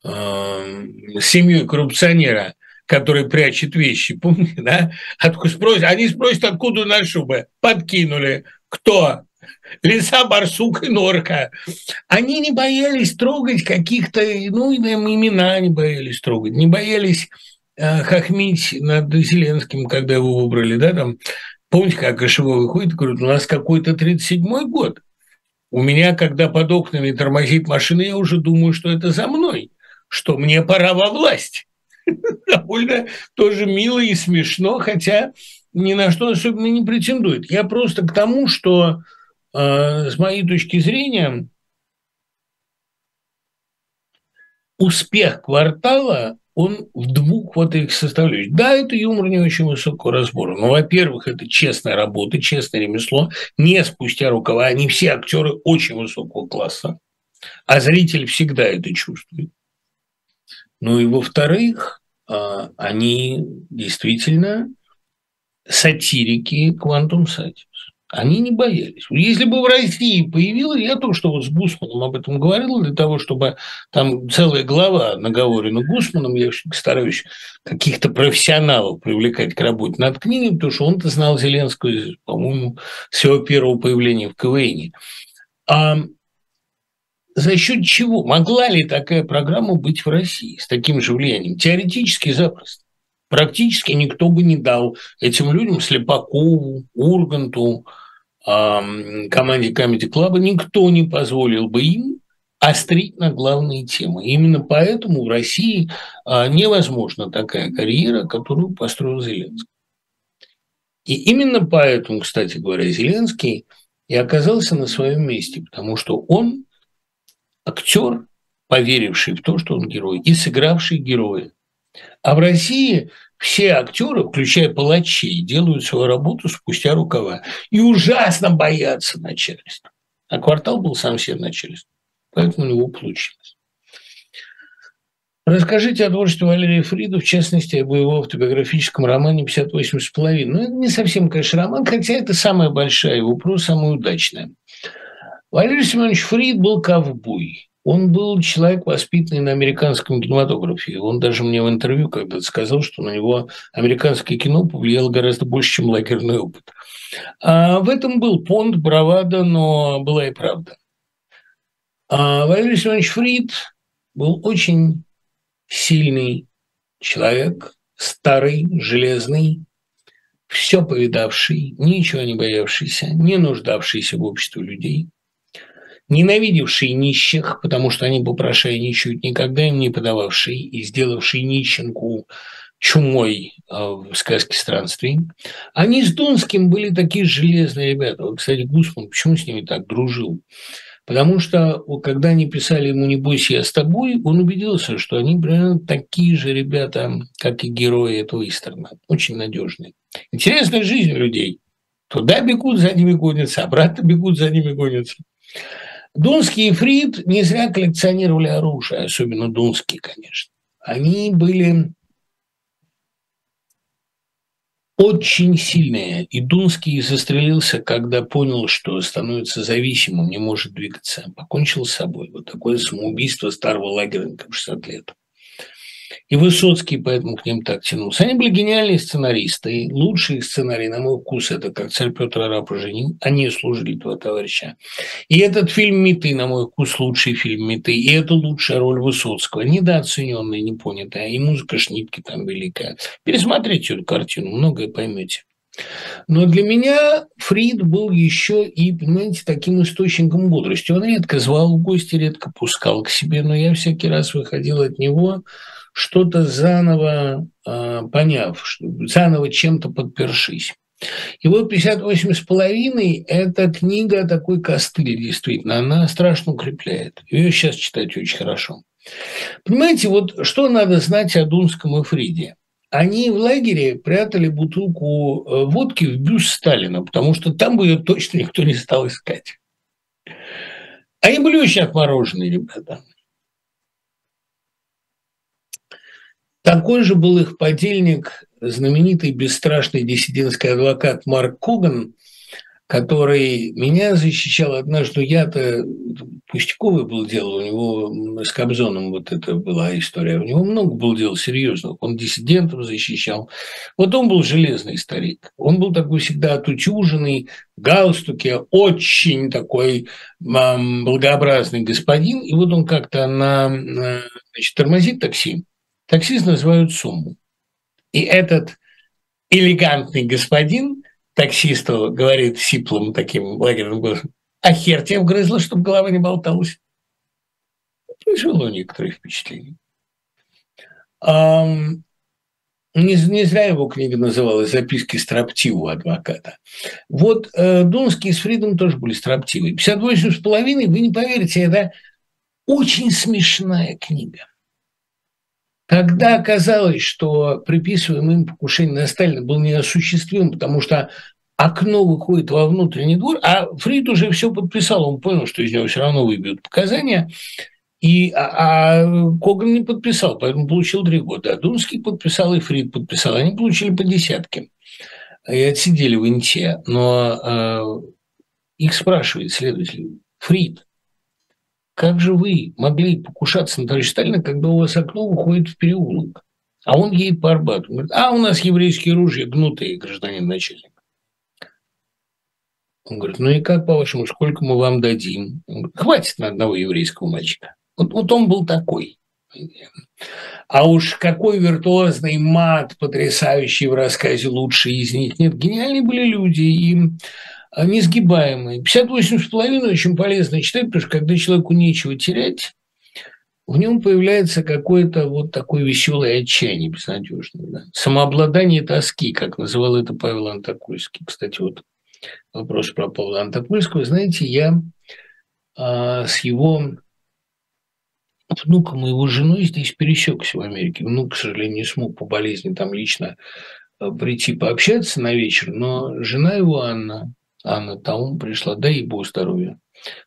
э, семьей коррупционера, который прячет вещи, помните, да? Откуда спросят, они спросят, откуда на шубы? Подкинули. Кто? Лиса, барсук и норка. Они не боялись трогать каких-то, ну, имена не боялись трогать, не боялись э, хохмить над Зеленским, когда его выбрали, да, там, помните, как Кошево выходит и говорит, у нас какой-то 37-й год. У меня, когда под окнами тормозит машина, я уже думаю, что это за мной что мне пора во власть. Довольно тоже мило и смешно, хотя ни на что особенно не претендует. Я просто к тому, что э, с моей точки зрения успех квартала он в двух вот этих составляющих. Да, это юмор не очень высокого разбора, но, во-первых, это честная работа, честное ремесло, не спустя рукава. Они все актеры очень высокого класса, а зритель всегда это чувствует. Ну и во-вторых, а, они действительно сатирики Quantum Satis. Они не боялись. Если бы в России появилось, я только что вот с Гусманом об этом говорил, для того, чтобы там целая глава наговорена Гусманом, я стараюсь каких-то профессионалов привлекать к работе над книгой, потому что он-то знал Зеленского, по-моему, с его первого появления в КВН. А за счет чего? Могла ли такая программа быть в России с таким же влиянием? Теоретически запросто. Практически никто бы не дал этим людям, Слепакову, Урганту, команде Comedy Club, никто не позволил бы им острить на главные темы. Именно поэтому в России а, невозможна такая карьера, которую построил Зеленский. И именно поэтому, кстати говоря, Зеленский и оказался на своем месте, потому что он актер, поверивший в то, что он герой, и сыгравший героя. А в России все актеры, включая палачей, делают свою работу спустя рукава и ужасно боятся начальства. А квартал был сам себе начальством, поэтому у него получилось. Расскажите о творчестве Валерия Фрида, в частности, об его автобиографическом романе «58,5». Ну, это не совсем, конечно, роман, хотя это самая большая его проза, самая удачная. Валерий Семенович Фрид был ковбой. Он был человек, воспитанный на американском кинематографе. Он даже мне в интервью когда-то сказал, что на него американское кино повлияло гораздо больше, чем лагерный опыт. А в этом был понт, бравада, но была и правда. А Валерий Семенович Фрид был очень сильный человек, старый, железный, все повидавший, ничего не боявшийся, не нуждавшийся в обществе людей, ненавидевший нищих, потому что они попрошайничают, никогда им не подававший и сделавший нищенку чумой а, в сказке странствий. Они с Донским были такие железные ребята. Вот, кстати, Гусман, почему с ними так дружил? Потому что, когда они писали ему «Не бойся, я с тобой», он убедился, что они примерно такие же ребята, как и герои этого Истерна. Очень надежные. Интересная жизнь людей. Туда бегут, за ними гонятся, обратно бегут, за ними гонятся. Дунский и Фрид не зря коллекционировали оружие, особенно Дунский, конечно. Они были очень сильные. И Дунский застрелился, когда понял, что становится зависимым, не может двигаться. Покончил с собой. Вот такое самоубийство старого лагерника в 60 лет. И Высоцкий поэтому к ним так тянулся. Они были гениальные сценаристы. И лучший сценарий, на мой вкус, это «Как царь Петр Араб женил». Они служили два товарища. И этот фильм «Меты», на мой вкус, лучший фильм «Меты». И это лучшая роль Высоцкого. Недооцененная, непонятая. И музыка Шнитки там великая. Пересмотрите эту картину, многое поймете. Но для меня Фрид был еще и, понимаете, таким источником бодрости. Он редко звал в гости, редко пускал к себе, но я всякий раз выходил от него что-то заново э, поняв, заново чем-то подпершись. И вот «58 с половиной» – это книга такой костыль, действительно. Она страшно укрепляет. Ее сейчас читать очень хорошо. Понимаете, вот что надо знать о Дунском и Фриде? Они в лагере прятали бутылку э, водки в бюст Сталина, потому что там бы ее точно никто не стал искать. Они были очень отмороженные ребята. Такой же был их подельник, знаменитый бесстрашный диссидентский адвокат Марк Коган, который меня защищал однажды. Я-то пустяковый был дело, у него с Кобзоном вот это была история. У него много было дел серьезных. Он диссидентов защищал. Вот он был железный старик. Он был такой всегда отутюженный, в галстуке, очень такой благообразный господин. И вот он как-то на, значит, тормозит такси, Таксист называют сумму. И этот элегантный господин таксисту говорит сиплым таким лагерным голосом, а хер тебе вгрызло, чтобы голова не болталась. Произвело некоторые впечатления. Не, не зря его книга называлась «Записки строптивого адвоката». Вот э, Дунский с Фридом тоже были строптивые. «58 с половиной», вы не поверите, это очень смешная книга. Когда оказалось, что приписываемый им покушение на Сталина был неосуществим, потому что окно выходит во внутренний двор, а Фрид уже все подписал, он понял, что из него все равно выбьют показания, и, а, а Коган не подписал, поэтому получил три года. А Дунский подписал, и Фрид подписал. Они получили по десятке и отсидели в Инте. Но а, их спрашивает следователь, Фрид, как же вы могли покушаться на товарища Сталина, когда у вас окно выходит в переулок? А он едет по Арбату. Говорит, а у нас еврейские ружья гнутые, гражданин начальник. Он говорит, ну и как, по-вашему, сколько мы вам дадим? Он говорит, хватит на одного еврейского мальчика. Вот, вот он был такой. А уж какой виртуозный мат, потрясающий в рассказе лучший из них. Нет, гениальные были люди. И несгибаемый. 58,5 очень полезно читать, потому что когда человеку нечего терять, в нем появляется какое-то вот такое веселое отчаяние безнадежное. Да? Самообладание тоски, как называл это Павел Антокольский. Кстати, вот вопрос про Павла Антокольского. Знаете, я а, с его внуком и его женой здесь пересекся в Америке. Внук, к сожалению, не смог по болезни там лично а, прийти пообщаться на вечер, но жена его, Анна, Анна Таум пришла, да и Бог здоровья.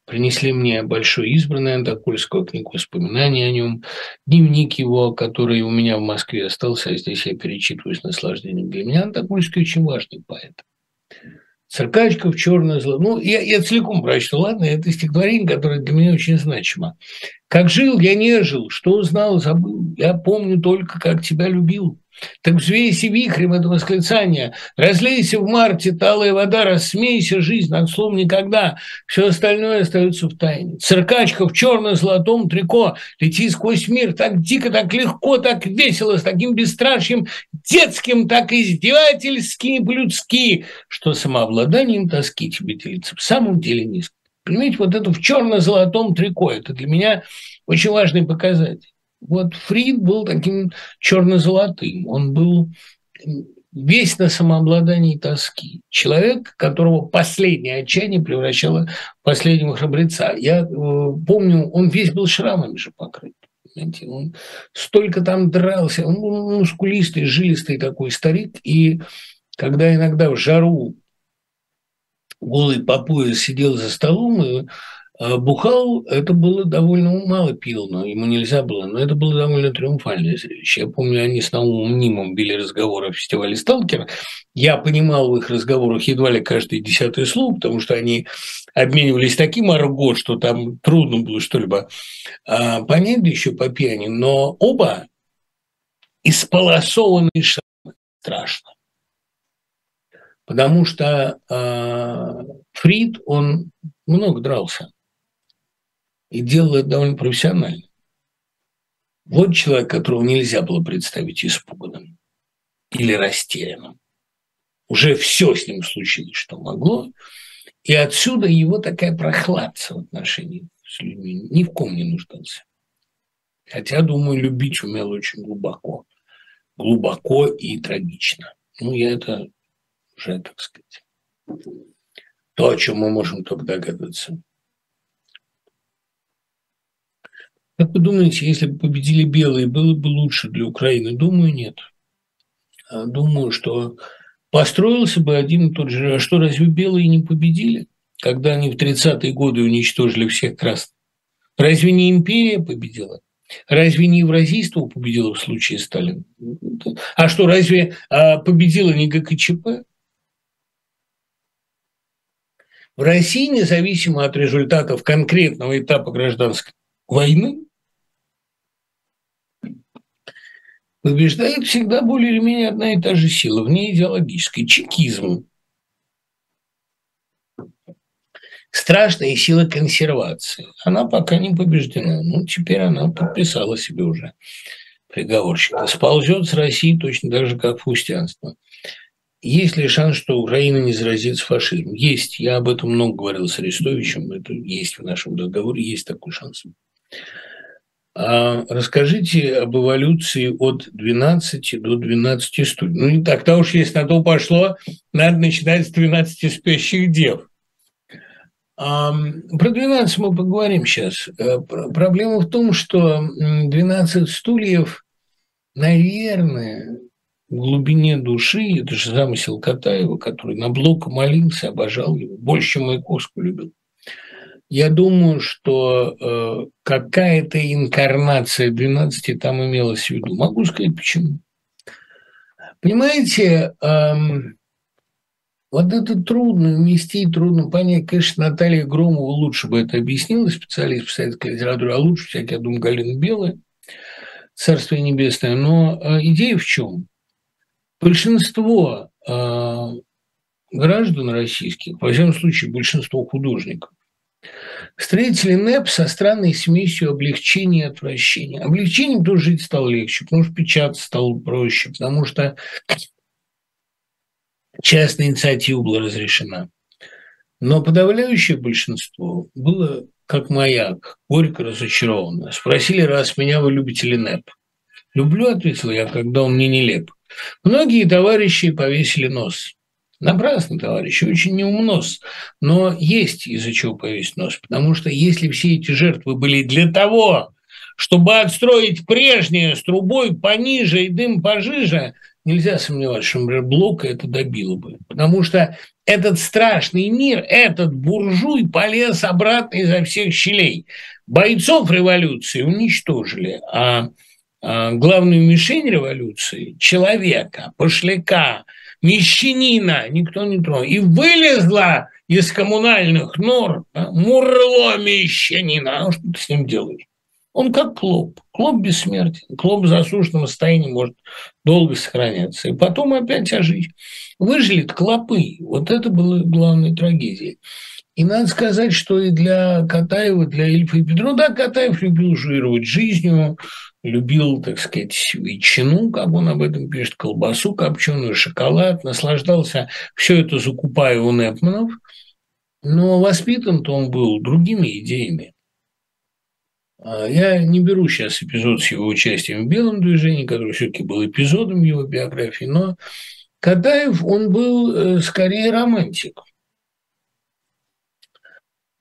Принесли мне большой избранный Антокольского книгу воспоминаний о нем, дневник его, который у меня в Москве остался, а здесь я перечитываю с наслаждением. Для меня Антокольский очень важный поэт. Циркачка в черное зло. Ну, я, я целиком прочту, ладно, это стихотворение, которое для меня очень значимо. Как жил, я не жил, что узнал, забыл. Я помню только, как тебя любил. Так взвейся вихрем это восклицание, разлейся в марте, талая вода, рассмейся, жизнь над слом никогда, все остальное остается в тайне. Циркачка в черно-золотом трико летит сквозь мир так дико, так легко, так весело, с таким бесстрашием детским, так издевательски и по-людски, что самообладанием тоски тебе делится в самом деле низко. Понимаете, вот это в черно-золотом трико, это для меня очень важный показатель. Вот Фрид был таким черно-золотым. Он был весь на самообладании тоски. Человек, которого последнее отчаяние превращало в последнего храбреца. Я э, помню, он весь был шрамами же покрыт. Понимаете? Он столько там дрался. Он был мускулистый, жилистый такой старик. И когда иногда в жару голый по пояс сидел за столом и бухал, это было довольно мало пил, но ему нельзя было, но это было довольно триумфальное зрелище. Я помню, они с Наумом Нимом били разговоры о фестивале «Сталкер». Я понимал в их разговорах едва ли каждый десятый слово, потому что они обменивались таким арго, что там трудно было что-либо а, понять, да еще по пьяни. Но оба исполосованные шрамы. Страшно. Потому что э, Фрид, он много дрался и делал это довольно профессионально. Вот человек, которого нельзя было представить испуганным или растерянным. Уже все с ним случилось, что могло. И отсюда его такая прохладца в отношении с людьми. Ни в ком не нуждался. Хотя, думаю, любить умел очень глубоко. Глубоко и трагично. Ну, я это уже, так сказать, то, о чем мы можем только догадываться. Как вы думаете, если бы победили белые, было бы лучше для Украины? Думаю, нет. А думаю, что построился бы один и тот же. А что, разве белые не победили, когда они в 30-е годы уничтожили всех красных? Разве не империя победила? Разве не евразийство победило в случае Сталина? А что, разве а, победила не ГКЧП? В России, независимо от результатов конкретного этапа гражданской войны, побеждает всегда более или менее одна и та же сила, вне идеологической – чекизм. Страшная сила консервации. Она пока не побеждена. Ну, теперь она подписала себе уже приговорщика. Сползет с России точно так же, как христианство. Есть ли шанс, что Украина не заразится фашизмом? Есть. Я об этом много говорил с Арестовичем. Это есть в нашем договоре. Есть такой шанс. А расскажите об эволюции от 12 до 12 студий. Ну, не так, то уж если на то пошло, надо начинать с 12 спящих дев. А, про 12 мы поговорим сейчас. Э, проблема в том, что 12 стульев, наверное, в глубине души, это же замысел Катаева, который на Блока молился, обожал его, больше, чем Маяковского любил. Я думаю, что э, какая-то инкарнация 12 там имелась в виду. Могу сказать, почему. Понимаете, эм, вот это трудно вместить, трудно понять. Конечно, Наталья Громова лучше бы это объяснила, специалист по советской литературе, а лучше всякие, я думаю, Галина Белая, Царствие Небесное. Но э, идея в чем? Большинство э, граждан российских, во всяком случае, большинство художников, Встретили НЭП со странной смесью облегчения и отвращения. Облегчением тоже жить стало легче, потому что печатать стало проще, потому что частная инициатива была разрешена. Но подавляющее большинство было как маяк, горько разочаровано. Спросили, раз меня вы любите ли НЭП? Люблю, ответил я, когда он мне нелеп. Многие товарищи повесили нос. Напрасно, товарищи, очень неумно. Но есть из-за чего повесить нос. Потому что если все эти жертвы были для того, чтобы отстроить прежнее с трубой пониже и дым пожиже, нельзя сомневаться, что, например, Блока это добило бы. Потому что этот страшный мир, этот буржуй полез обратно изо всех щелей. Бойцов революции уничтожили, а, а главную мишень революции – человека, пошляка, мещанина никто не тронул. И вылезла из коммунальных нор да, мурло мещанина. А что ты с ним делаешь? Он как клоп. Клоп бессмертен. Клоп в засушенном состоянии может долго сохраняться. И потом опять ожить. Выжили клопы. Вот это было главной трагедией. И надо сказать, что и для Катаева, для Ильфа и Петрова, да, Катаев любил жировать жизнью, любил, так сказать, ветчину, как он об этом пишет, колбасу копченую, шоколад, наслаждался все это закупая у Непманов, но воспитан-то он был другими идеями. А, я не беру сейчас эпизод с его участием в «Белом движении», который все-таки был эпизодом его биографии, но Катаев, он был э, скорее романтик.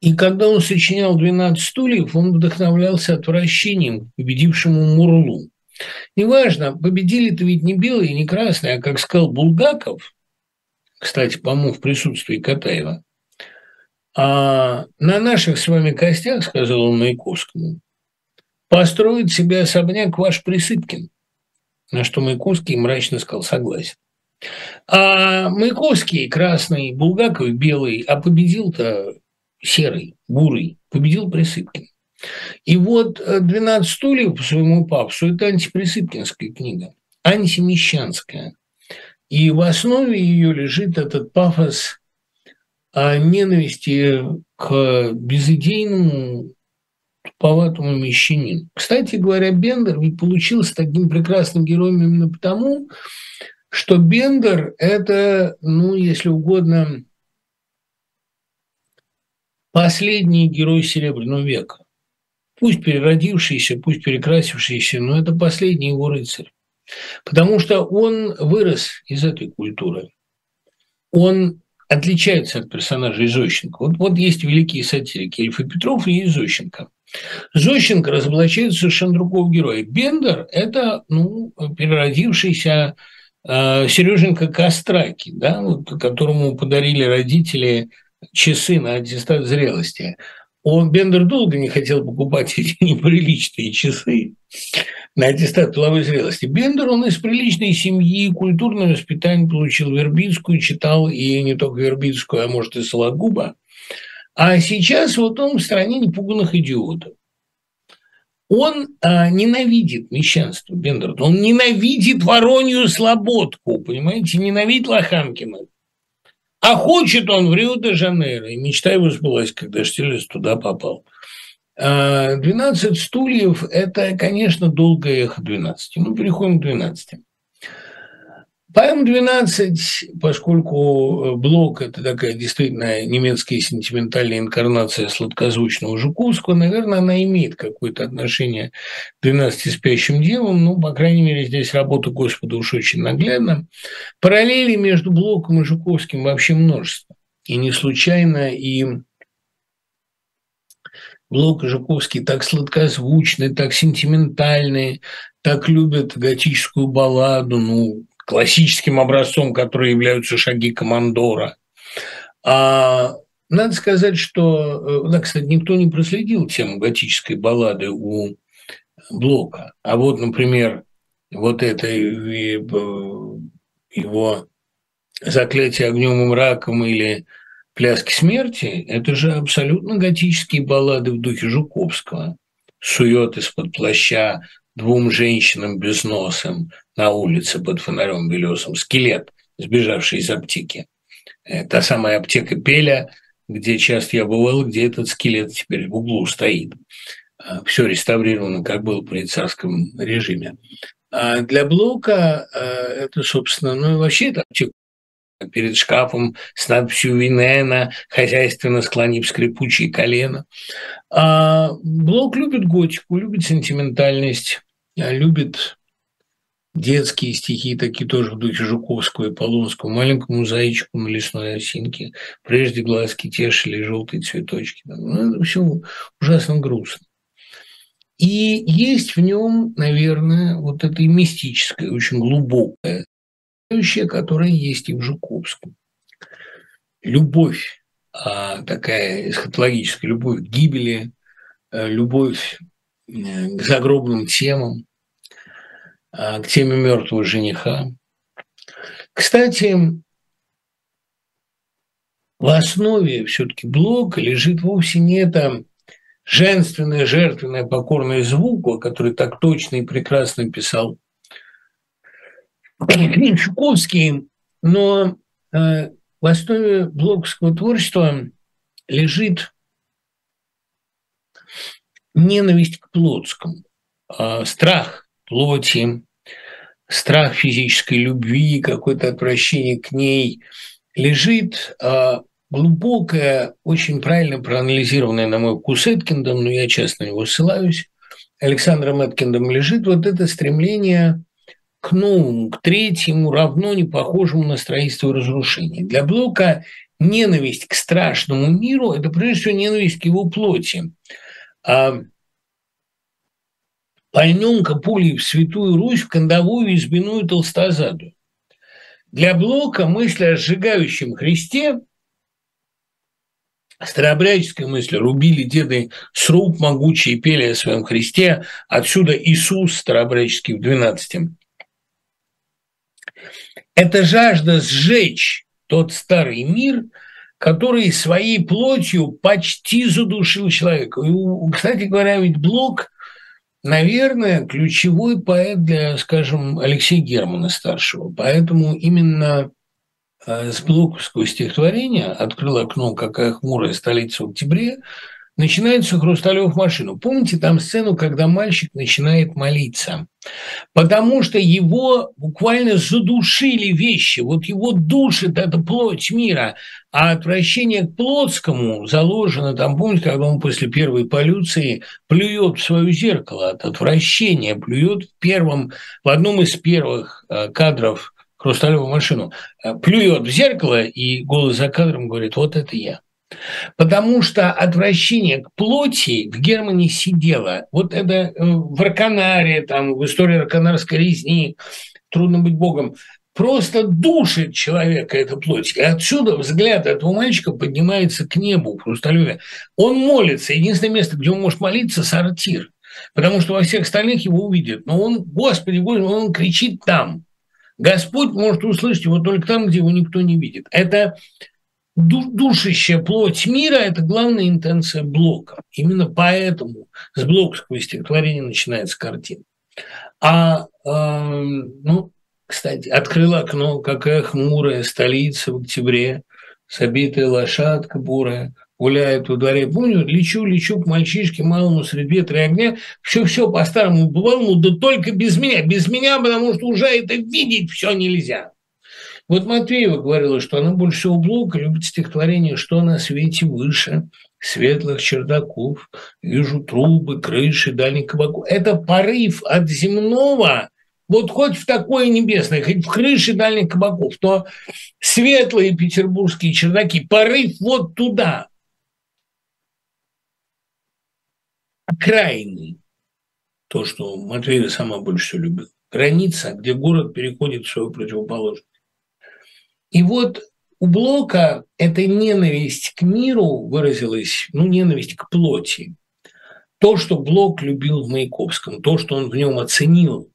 И когда он сочинял «12 стульев», он вдохновлялся отвращением к победившему Мурлу. Неважно, победили-то ведь не белые, не красные, а, как сказал Булгаков, кстати, по-моему, в присутствии Катаева, а на наших с вами костях, сказал он Маяковскому, построит себе особняк ваш Присыпкин. На что Маяковский мрачно сказал, согласен. А Маяковский красный, Булгаков белый, а победил-то серый, бурый, победил Присыпкин. И вот «12 стульев» по своему папсу – это антиприсыпкинская книга, антимещанская. И в основе ее лежит этот пафос ненависти к безыдейному туповатому мещанину. Кстати говоря, Бендер ведь получился таким прекрасным героем именно потому, что Бендер – это, ну, если угодно, последний герой Серебряного века. Пусть переродившийся, пусть перекрасившийся, но это последний его рыцарь. Потому что он вырос из этой культуры. Он отличается от персонажей Зощенко. Вот, вот есть великие сатирики Ильф и Петров и Зощенко. Зощенко разоблачает совершенно другого героя. Бендер – это ну, переродившийся э, Сереженька Костраки, да, вот, которому подарили родители часы на аттестат зрелости. Он, Бендер долго не хотел покупать эти неприличные часы на аттестат половой зрелости. Бендер, он из приличной семьи, культурное воспитание получил Вербицкую, читал и не только Вербицкую, а может и Сологуба. А сейчас вот он в стране непуганных идиотов. Он а, ненавидит мещанство, Бендер. Он ненавидит Воронью Слободку, понимаете, ненавидит Лоханкина. А хочет он в Рио-де-Жанейро. И мечта его сбылась, когда Штирлиц туда попал. 12 а, стульев – это, конечно, долгое эхо 12. Ну, переходим к 12. ПМ-12, поскольку э, Блок – это такая действительно немецкая сентиментальная инкарнация сладкозвучного Жуковского, наверное, она имеет какое-то отношение к «12 спящим девам», ну, по крайней мере, здесь работа Господа уж очень наглядна. Параллели между Блоком и Жуковским вообще множество. И не случайно и Блок и Жуковский так сладкозвучны, так сентиментальные, так любят готическую балладу, ну, классическим образцом, который являются шаги командора. А надо сказать, что, э, да, кстати, никто не проследил тему готической баллады у Блока. А вот, например, вот это э, его «Заклятие огнем и мраком» или «Пляски смерти» – это же абсолютно готические баллады в духе Жуковского. Сует из-под плаща двум женщинам без носом на улице под фонарем белесом скелет, сбежавший из аптеки. Э, та самая аптека Пеля, где часто я бывал, где этот скелет теперь в углу стоит. А, Все реставрировано, как было при царском режиме. А для Блока э, это, собственно, ну и вообще это аптека перед шкафом с надписью «Винена», хозяйственно склонив скрипучие колено. А Блок любит готику, любит сентиментальность, любит детские стихи, такие тоже в духе Жуковского и Полонского, маленькому зайчику на лесной осинке, прежде глазки тешили желтые цветочки. Ну, это все ужасно грустно. И есть в нем, наверное, вот это и мистическое, очень глубокое, которое есть и в Жуковском. Любовь, а, такая эсхатологическая любовь к гибели, э, любовь э, к загробным темам, к теме мертвого жениха, Кстати, в основе все-таки блока лежит вовсе не это женственное, жертвенное, покорное звуку, который так точно и прекрасно писал Чуковский, но э, в основе блоковского творчества лежит ненависть к плотскому, э, страх плоти, страх физической любви, какое-то отвращение к ней, лежит э, глубокое, очень правильно проанализированное, на мой вкус, Эткиндом, но я часто на него ссылаюсь, Александром Эткиндом лежит вот это стремление к новому, к третьему, равно не похожему на строительство и разрушение. Для Блока ненависть к страшному миру – это прежде всего ненависть к его плоти. А пальненка пулей в Святую Русь, в кондовую избиную толстозаду. Для Блока мысль о сжигающем Христе Старообрядческая мысль, рубили деды сруб могучие, пели о своем Христе, отсюда Иисус старообрядческий в 12 это жажда сжечь тот старый мир, который своей плотью почти задушил человека. И, кстати говоря, ведь Блок, наверное, ключевой поэт для, скажем, Алексея Германа старшего. Поэтому именно э, с блоковского стихотворения «Открыл окно, какая хмурая столица в октябре» начинается Хрусталев машину. Помните там сцену, когда мальчик начинает молиться? Потому что его буквально задушили вещи. Вот его душит эта плоть мира. А отвращение к плотскому заложено там, помните, когда он после первой полюции плюет в свое зеркало от отвращения, плюет в первом, в одном из первых э, кадров Хрусталеву машину, э, плюет в зеркало, и голос за кадром говорит, вот это я. Потому что отвращение к плоти в Германии сидело. Вот это э, в Арканаре, там, в истории Арканарской резни, трудно быть богом, просто душит человека эта плоть. И отсюда взгляд этого мальчика поднимается к небу Хрусталеве. Он молится. Единственное место, где он может молиться – сортир. Потому что во всех остальных его увидят. Но он, Господи, Господи, он кричит там. Господь может услышать его только там, где его никто не видит. Это душащая плоть мира – это главная интенция Блока. Именно поэтому с блоковского стихотворения начинается картина. А, э, ну, кстати, открыла окно, какая хмурая столица в октябре, собитая лошадка бурая, гуляет во дворе. Помню, лечу, лечу к мальчишке малому среди ветра и огня. Все-все по-старому бывалому, да только без меня. Без меня, потому что уже это видеть все нельзя. Вот Матвеева говорила, что она больше всего Блока любит стихотворение «Что на свете выше, светлых чердаков, вижу трубы, крыши, дальних кабаков». Это порыв от земного, вот хоть в такое небесное, хоть в крыше дальних кабаков, то светлые петербургские чердаки, порыв вот туда. Крайний, то, что Матвеева сама больше всего любила. Граница, где город переходит в свою противоположность. И вот у Блока эта ненависть к миру выразилась, ну, ненависть к плоти. То, что Блок любил в Маяковском, то, что он в нем оценил,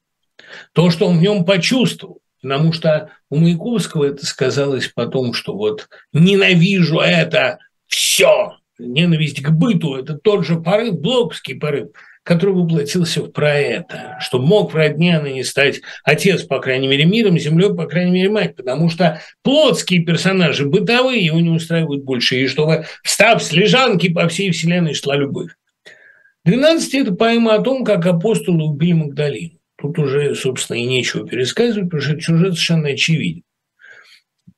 то, что он в нем почувствовал. Потому что у Маяковского это сказалось потом, что вот ненавижу это все, ненависть к быту, это тот же порыв, блоковский порыв который воплотился в это, что мог в родне не стать отец, по крайней мере, миром, землей, по крайней мере, мать, потому что плотские персонажи, бытовые, его не устраивают больше, и чтобы, встав с лежанки, по всей вселенной шла любовь. 12 – это поэма о том, как апостолы убили Магдалину. Тут уже, собственно, и нечего пересказывать, потому что сюжет совершенно очевиден.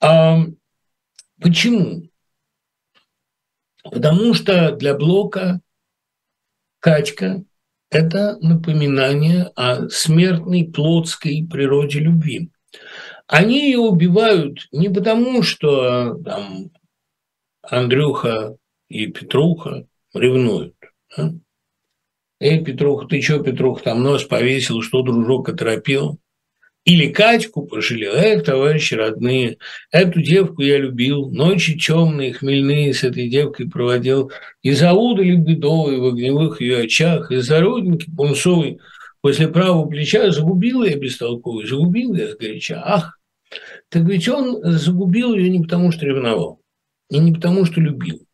А почему? Потому что для Блока Катька это напоминание о смертной плотской природе любви. Они ее убивают не потому, что там Андрюха и Петруха ревнуют. Да? Эй, Петруха, ты что, Петруха, там нос повесил, что дружок оторопел? Или Катьку пожалел. Эх, товарищи родные, эту девку я любил. Ночи темные, хмельные с этой девкой проводил. Из-за удали бедовой в огневых ее очах, из-за родинки пунцовой после правого плеча загубил я бестолковый, загубил я сгоряча. Ах, так ведь он загубил ее не потому, что ревновал, и не потому, что любил,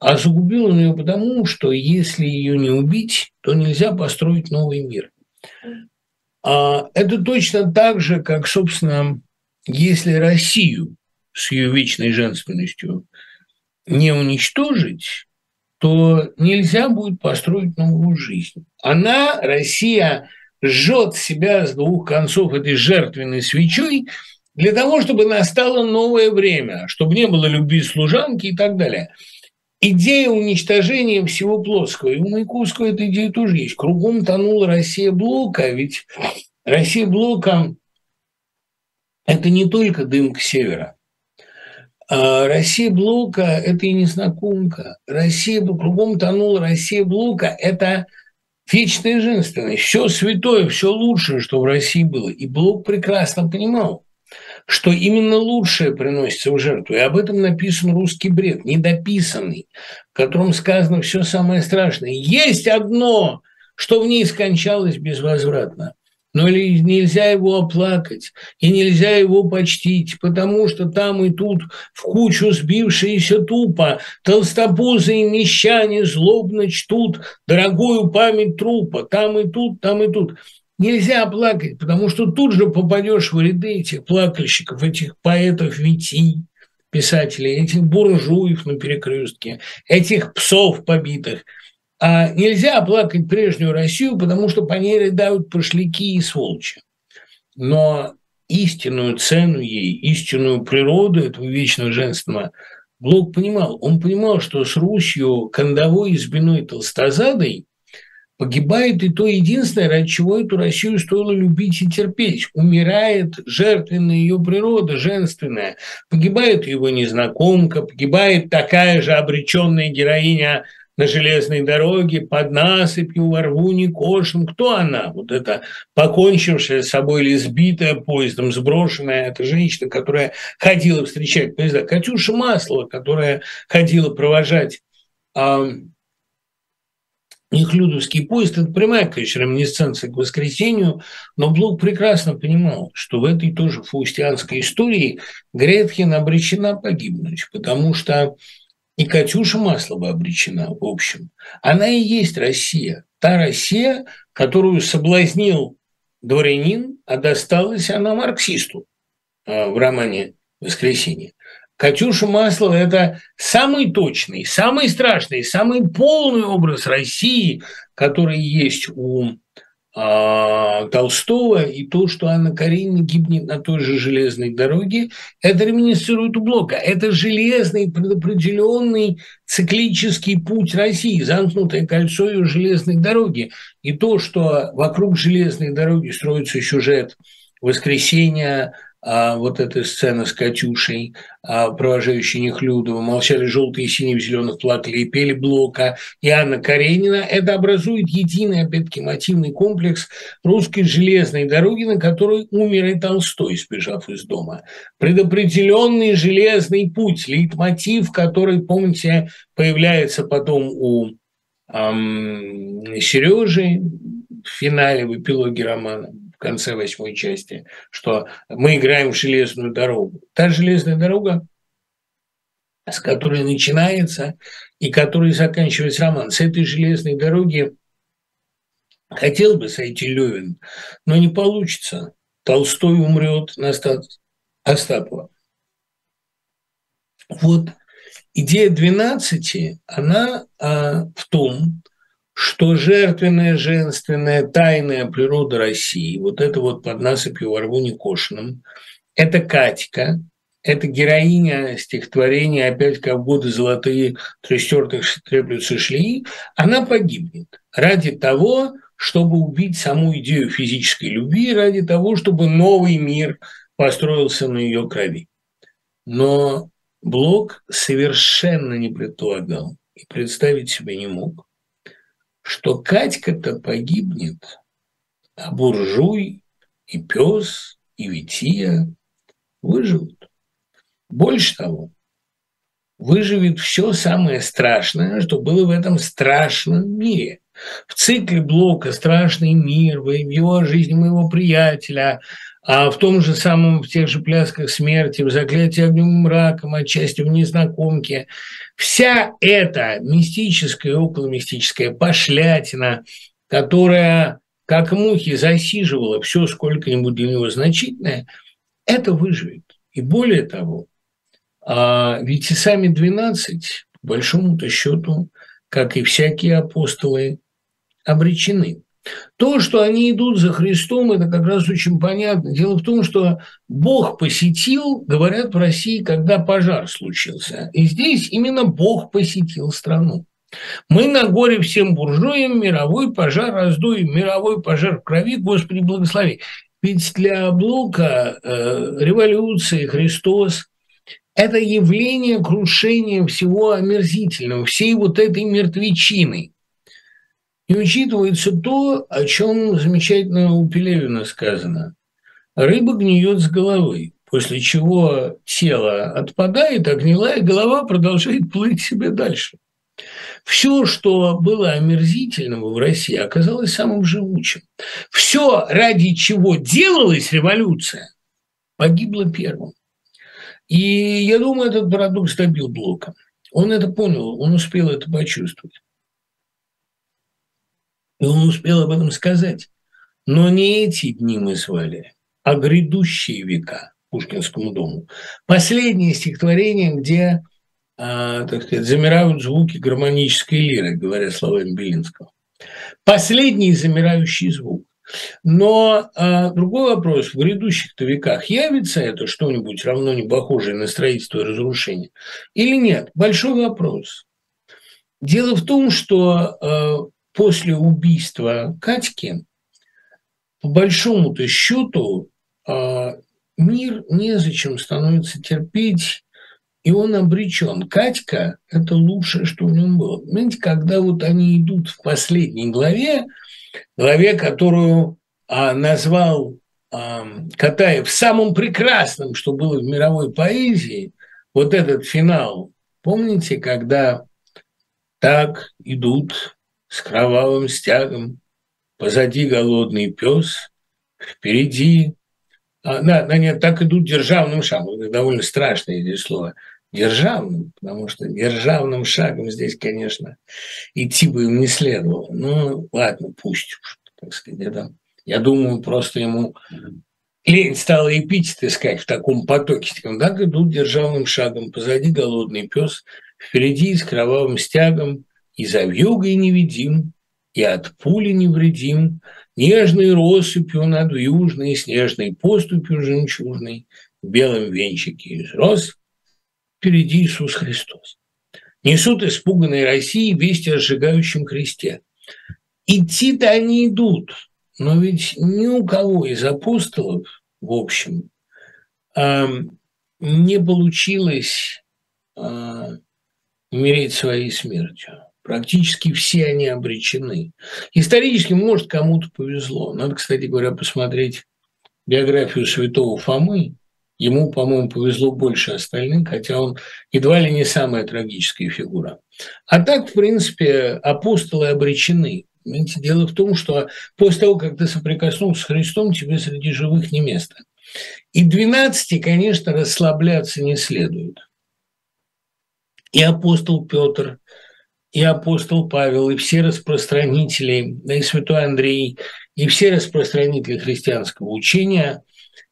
а загубил он ее потому, что если ее не убить, то нельзя построить новый мир. А это точно так же, как, собственно, если Россию с ее вечной женственностью не уничтожить, то нельзя будет построить новую жизнь. Она, Россия, жжет себя с двух концов этой жертвенной свечой для того, чтобы настало новое время, чтобы не было любви служанки и так далее. Идея уничтожения всего плоского, и у Маяковского эта идея тоже есть. Кругом тонула Россия Блока, ведь Россия Блока – это не только дымка севера. А Россия Блока – это и незнакомка. Россия, кругом тонула Россия Блока – это вечная женственность. Все святое, все лучшее, что в России было. И Блок прекрасно понимал, что именно лучшее приносится в жертву. И об этом написан русский бред, недописанный, в котором сказано все самое страшное. Есть одно, что в ней скончалось безвозвратно – но нельзя его оплакать и нельзя его почтить, потому что там и тут в кучу сбившиеся тупо толстопузые мещане злобно чтут дорогую память трупа, там и тут, там и тут. Нельзя плакать, потому что тут же попадешь в ряды этих плакальщиков, этих поэтов Вити, писателей, этих буржуев на перекрестке, этих псов побитых – а нельзя оплакать прежнюю Россию, потому что по ней рыдают пошляки и сволочи. Но истинную цену ей, истинную природу этого вечного женственного Блок понимал. Он понимал, что с Русью, кондовой и толстозадой погибает и то единственное, ради чего эту Россию стоило любить и терпеть. Умирает жертвенная ее природа, женственная. Погибает его незнакомка, погибает такая же обреченная героиня на железной дороге, под насыпью, во рву не кошем. Кто она? Вот эта покончившая с собой или сбитая поездом, сброшенная, эта женщина, которая ходила встречать поезда. Катюша Маслова, которая ходила провожать Нехлюдовский поезд – это прямая, конечно, реминесценция к воскресенью, но Блок прекрасно понимал, что в этой тоже фаустианской истории Гретхен обречена погибнуть, потому что и Катюша Маслова обречена, в общем. Она и есть Россия. Та Россия, которую соблазнил дворянин, а досталась она марксисту а, в романе «Воскресенье». Катюша Маслова – это самый точный, самый страшный, самый полный образ России, который есть у а, Толстого и то, что Анна Каренина гибнет на той же железной дороге, это реминисцирует у Блока. Это железный, предопределенный циклический путь России, замкнутое кольцо ее железной дороги. И то, что вокруг железной дороги строится сюжет воскресения, а, вот эта сцена с Катюшей, а, провожающей Нехлюдова, молчали желтые и синие в зеленых плакали и пели Блока, и Анна Каренина. Это образует единый, опять-таки, мотивный комплекс русской железной дороги, на которой умер и Толстой, сбежав из дома. Предопределенный железный путь, лейтмотив, который, помните, появляется потом у эм, Сережи в финале, в эпилоге романа в конце восьмой части, что мы играем в железную дорогу. Та железная дорога, с которой начинается и которой заканчивается роман. С этой железной дороги хотел бы сойти Левин, но не получится. Толстой умрет на Остапова. Вот идея 12, она а, в том, что жертвенная, женственная, тайная природа России, вот это вот под насыпью во рву некошенным, это Катька, это героиня стихотворения «Опять как в годы золотые трестертых треплются шли», она погибнет ради того, чтобы убить саму идею физической любви, ради того, чтобы новый мир построился на ее крови. Но Блок совершенно не предполагал и представить себе не мог, что Катька-то погибнет, а буржуй и пес, и Вития выживут. Больше того, выживет все самое страшное, что было в этом страшном мире. В цикле блока «Страшный мир», в его жизни моего приятеля, а в том же самом, в тех же плясках смерти, в заклятии огнем и мраком, отчасти в незнакомке, вся эта мистическая, околомистическая пошлятина, которая как мухи засиживала все сколько-нибудь для него значительное, это выживет. И более того, а ведь и сами 12, по большому-то счету, как и всякие апостолы, обречены. То, что они идут за Христом, это как раз очень понятно. Дело в том, что Бог посетил, говорят в России, когда пожар случился. И здесь именно Бог посетил страну. Мы на горе всем буржуям мировой пожар раздуем, мировой пожар в крови, Господи, благослови. Ведь для Блока э, революции Христос – это явление крушения всего омерзительного, всей вот этой мертвечины – и учитывается то, о чем замечательно у Пелевина сказано. Рыба гниет с головы, после чего тело отпадает, а гнилая голова продолжает плыть себе дальше. Все, что было омерзительного в России, оказалось самым живучим. Все, ради чего делалась революция, погибло первым. И я думаю, этот парадокс добил Блока. Он это понял, он успел это почувствовать. И он успел об этом сказать. Но не эти дни мы звали, а грядущие века Пушкинскому дому. Последнее стихотворение, где, э, так сказать, замирают звуки гармонической лиры, говоря словами Белинского. Последний замирающий звук. Но э, другой вопрос, в грядущих-то веках явится это что-нибудь равно не похожее на строительство и разрушение или нет? Большой вопрос. Дело в том, что э, после убийства Катьки, по большому-то счету, а, мир незачем становится терпеть, и он обречен. Катька – это лучшее, что в нем было. Понимаете, когда вот они идут в последней главе, главе, которую а, назвал а, Катаев самым прекрасным, что было в мировой поэзии, вот этот финал, помните, когда так идут с кровавым стягом, позади голодный пес, впереди... А, да, да, нет, так идут державным шагом. Это довольно страшное здесь слово. Державным, потому что державным шагом здесь, конечно, идти бы им не следовало. Ну, ладно, пусть уж, так сказать. Это, я думаю, просто ему лень стала эпитет искать в таком потоке. Так идут державным шагом, позади голодный пес, впереди с кровавым стягом, и за вьюгой невидим, и от пули невредим, нежной россыпью над южной, снежной поступью жемчужной, в белом венчике из роз, впереди Иисус Христос. Несут испуганной России весть о сжигающем кресте. Идти-то они идут, но ведь ни у кого из апостолов, в общем, не получилось умереть своей смертью. Практически все они обречены. Исторически, может, кому-то повезло. Надо, кстати говоря, посмотреть биографию святого Фомы. Ему, по-моему, повезло больше остальных, хотя он едва ли не самая трагическая фигура. А так, в принципе, апостолы обречены. Понимаете, дело в том, что после того, как ты соприкоснулся с Христом, тебе среди живых не место. И 12, конечно, расслабляться не следует. И апостол Петр, и апостол Павел, и все распространители, и святой Андрей, и все распространители христианского учения,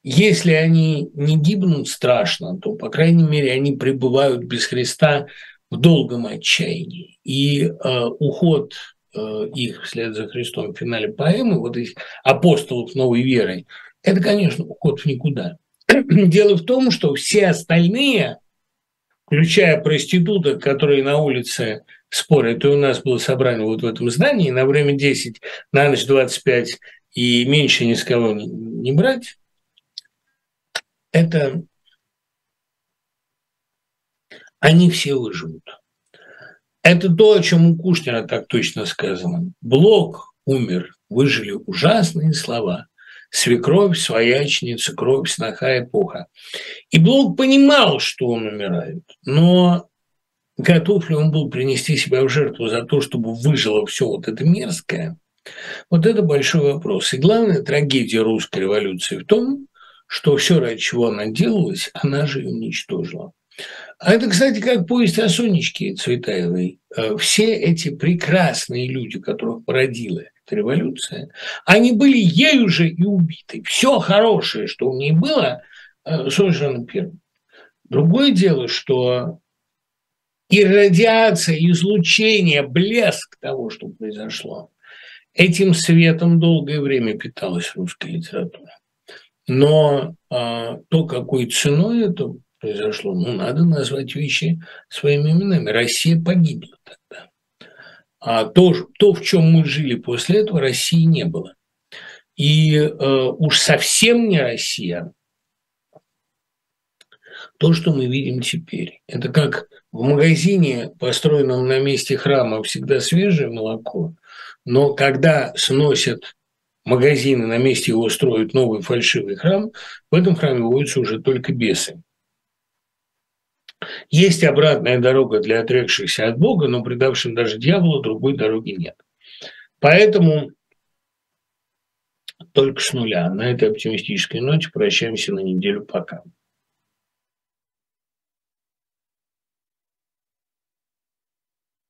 если они не гибнут страшно, то, по крайней мере, они пребывают без Христа в долгом отчаянии. И э, уход э, их вслед за Христом в финале поэмы, вот этих апостолов новой веры, это, конечно, уход в никуда. Дело в том, что все остальные, включая проституток, которые на улице спорят. И у нас было собрание вот в этом здании на время 10, на ночь 25 и меньше ни с кого не, не брать. Это они все выживут. Это то, о чем у Кушнера так точно сказано. Блок умер, выжили ужасные слова. Свекровь, своячница, кровь, сноха, эпоха. И Блок понимал, что он умирает, но готов ли он был принести себя в жертву за то, чтобы выжило все вот это мерзкое, вот это большой вопрос. И главная трагедия русской революции в том, что все, ради чего она делалась, она же и уничтожила. А это, кстати, как повесть о Сонечке Цветаевой. Э, все эти прекрасные люди, которых породила эта революция, они были ею же и убиты. Все хорошее, что у ней было, э, сожжено первым. Другое дело, что иррадиация, излучение, блеск того, что произошло, этим светом долгое время питалась русская литература. Но а, то, какой ценой это произошло, ну, надо назвать вещи своими именами. Россия погибла тогда. А то, то, в чем мы жили после этого, России не было. И э, уж совсем не Россия, то, что мы видим теперь. Это как в магазине, построенном на месте храма, всегда свежее молоко, но когда сносят магазины, на месте его строят новый фальшивый храм, в этом храме водятся уже только бесы. Есть обратная дорога для отрекшихся от Бога, но предавшим даже дьяволу другой дороги нет. Поэтому только с нуля. На этой оптимистической ноте прощаемся на неделю. Пока.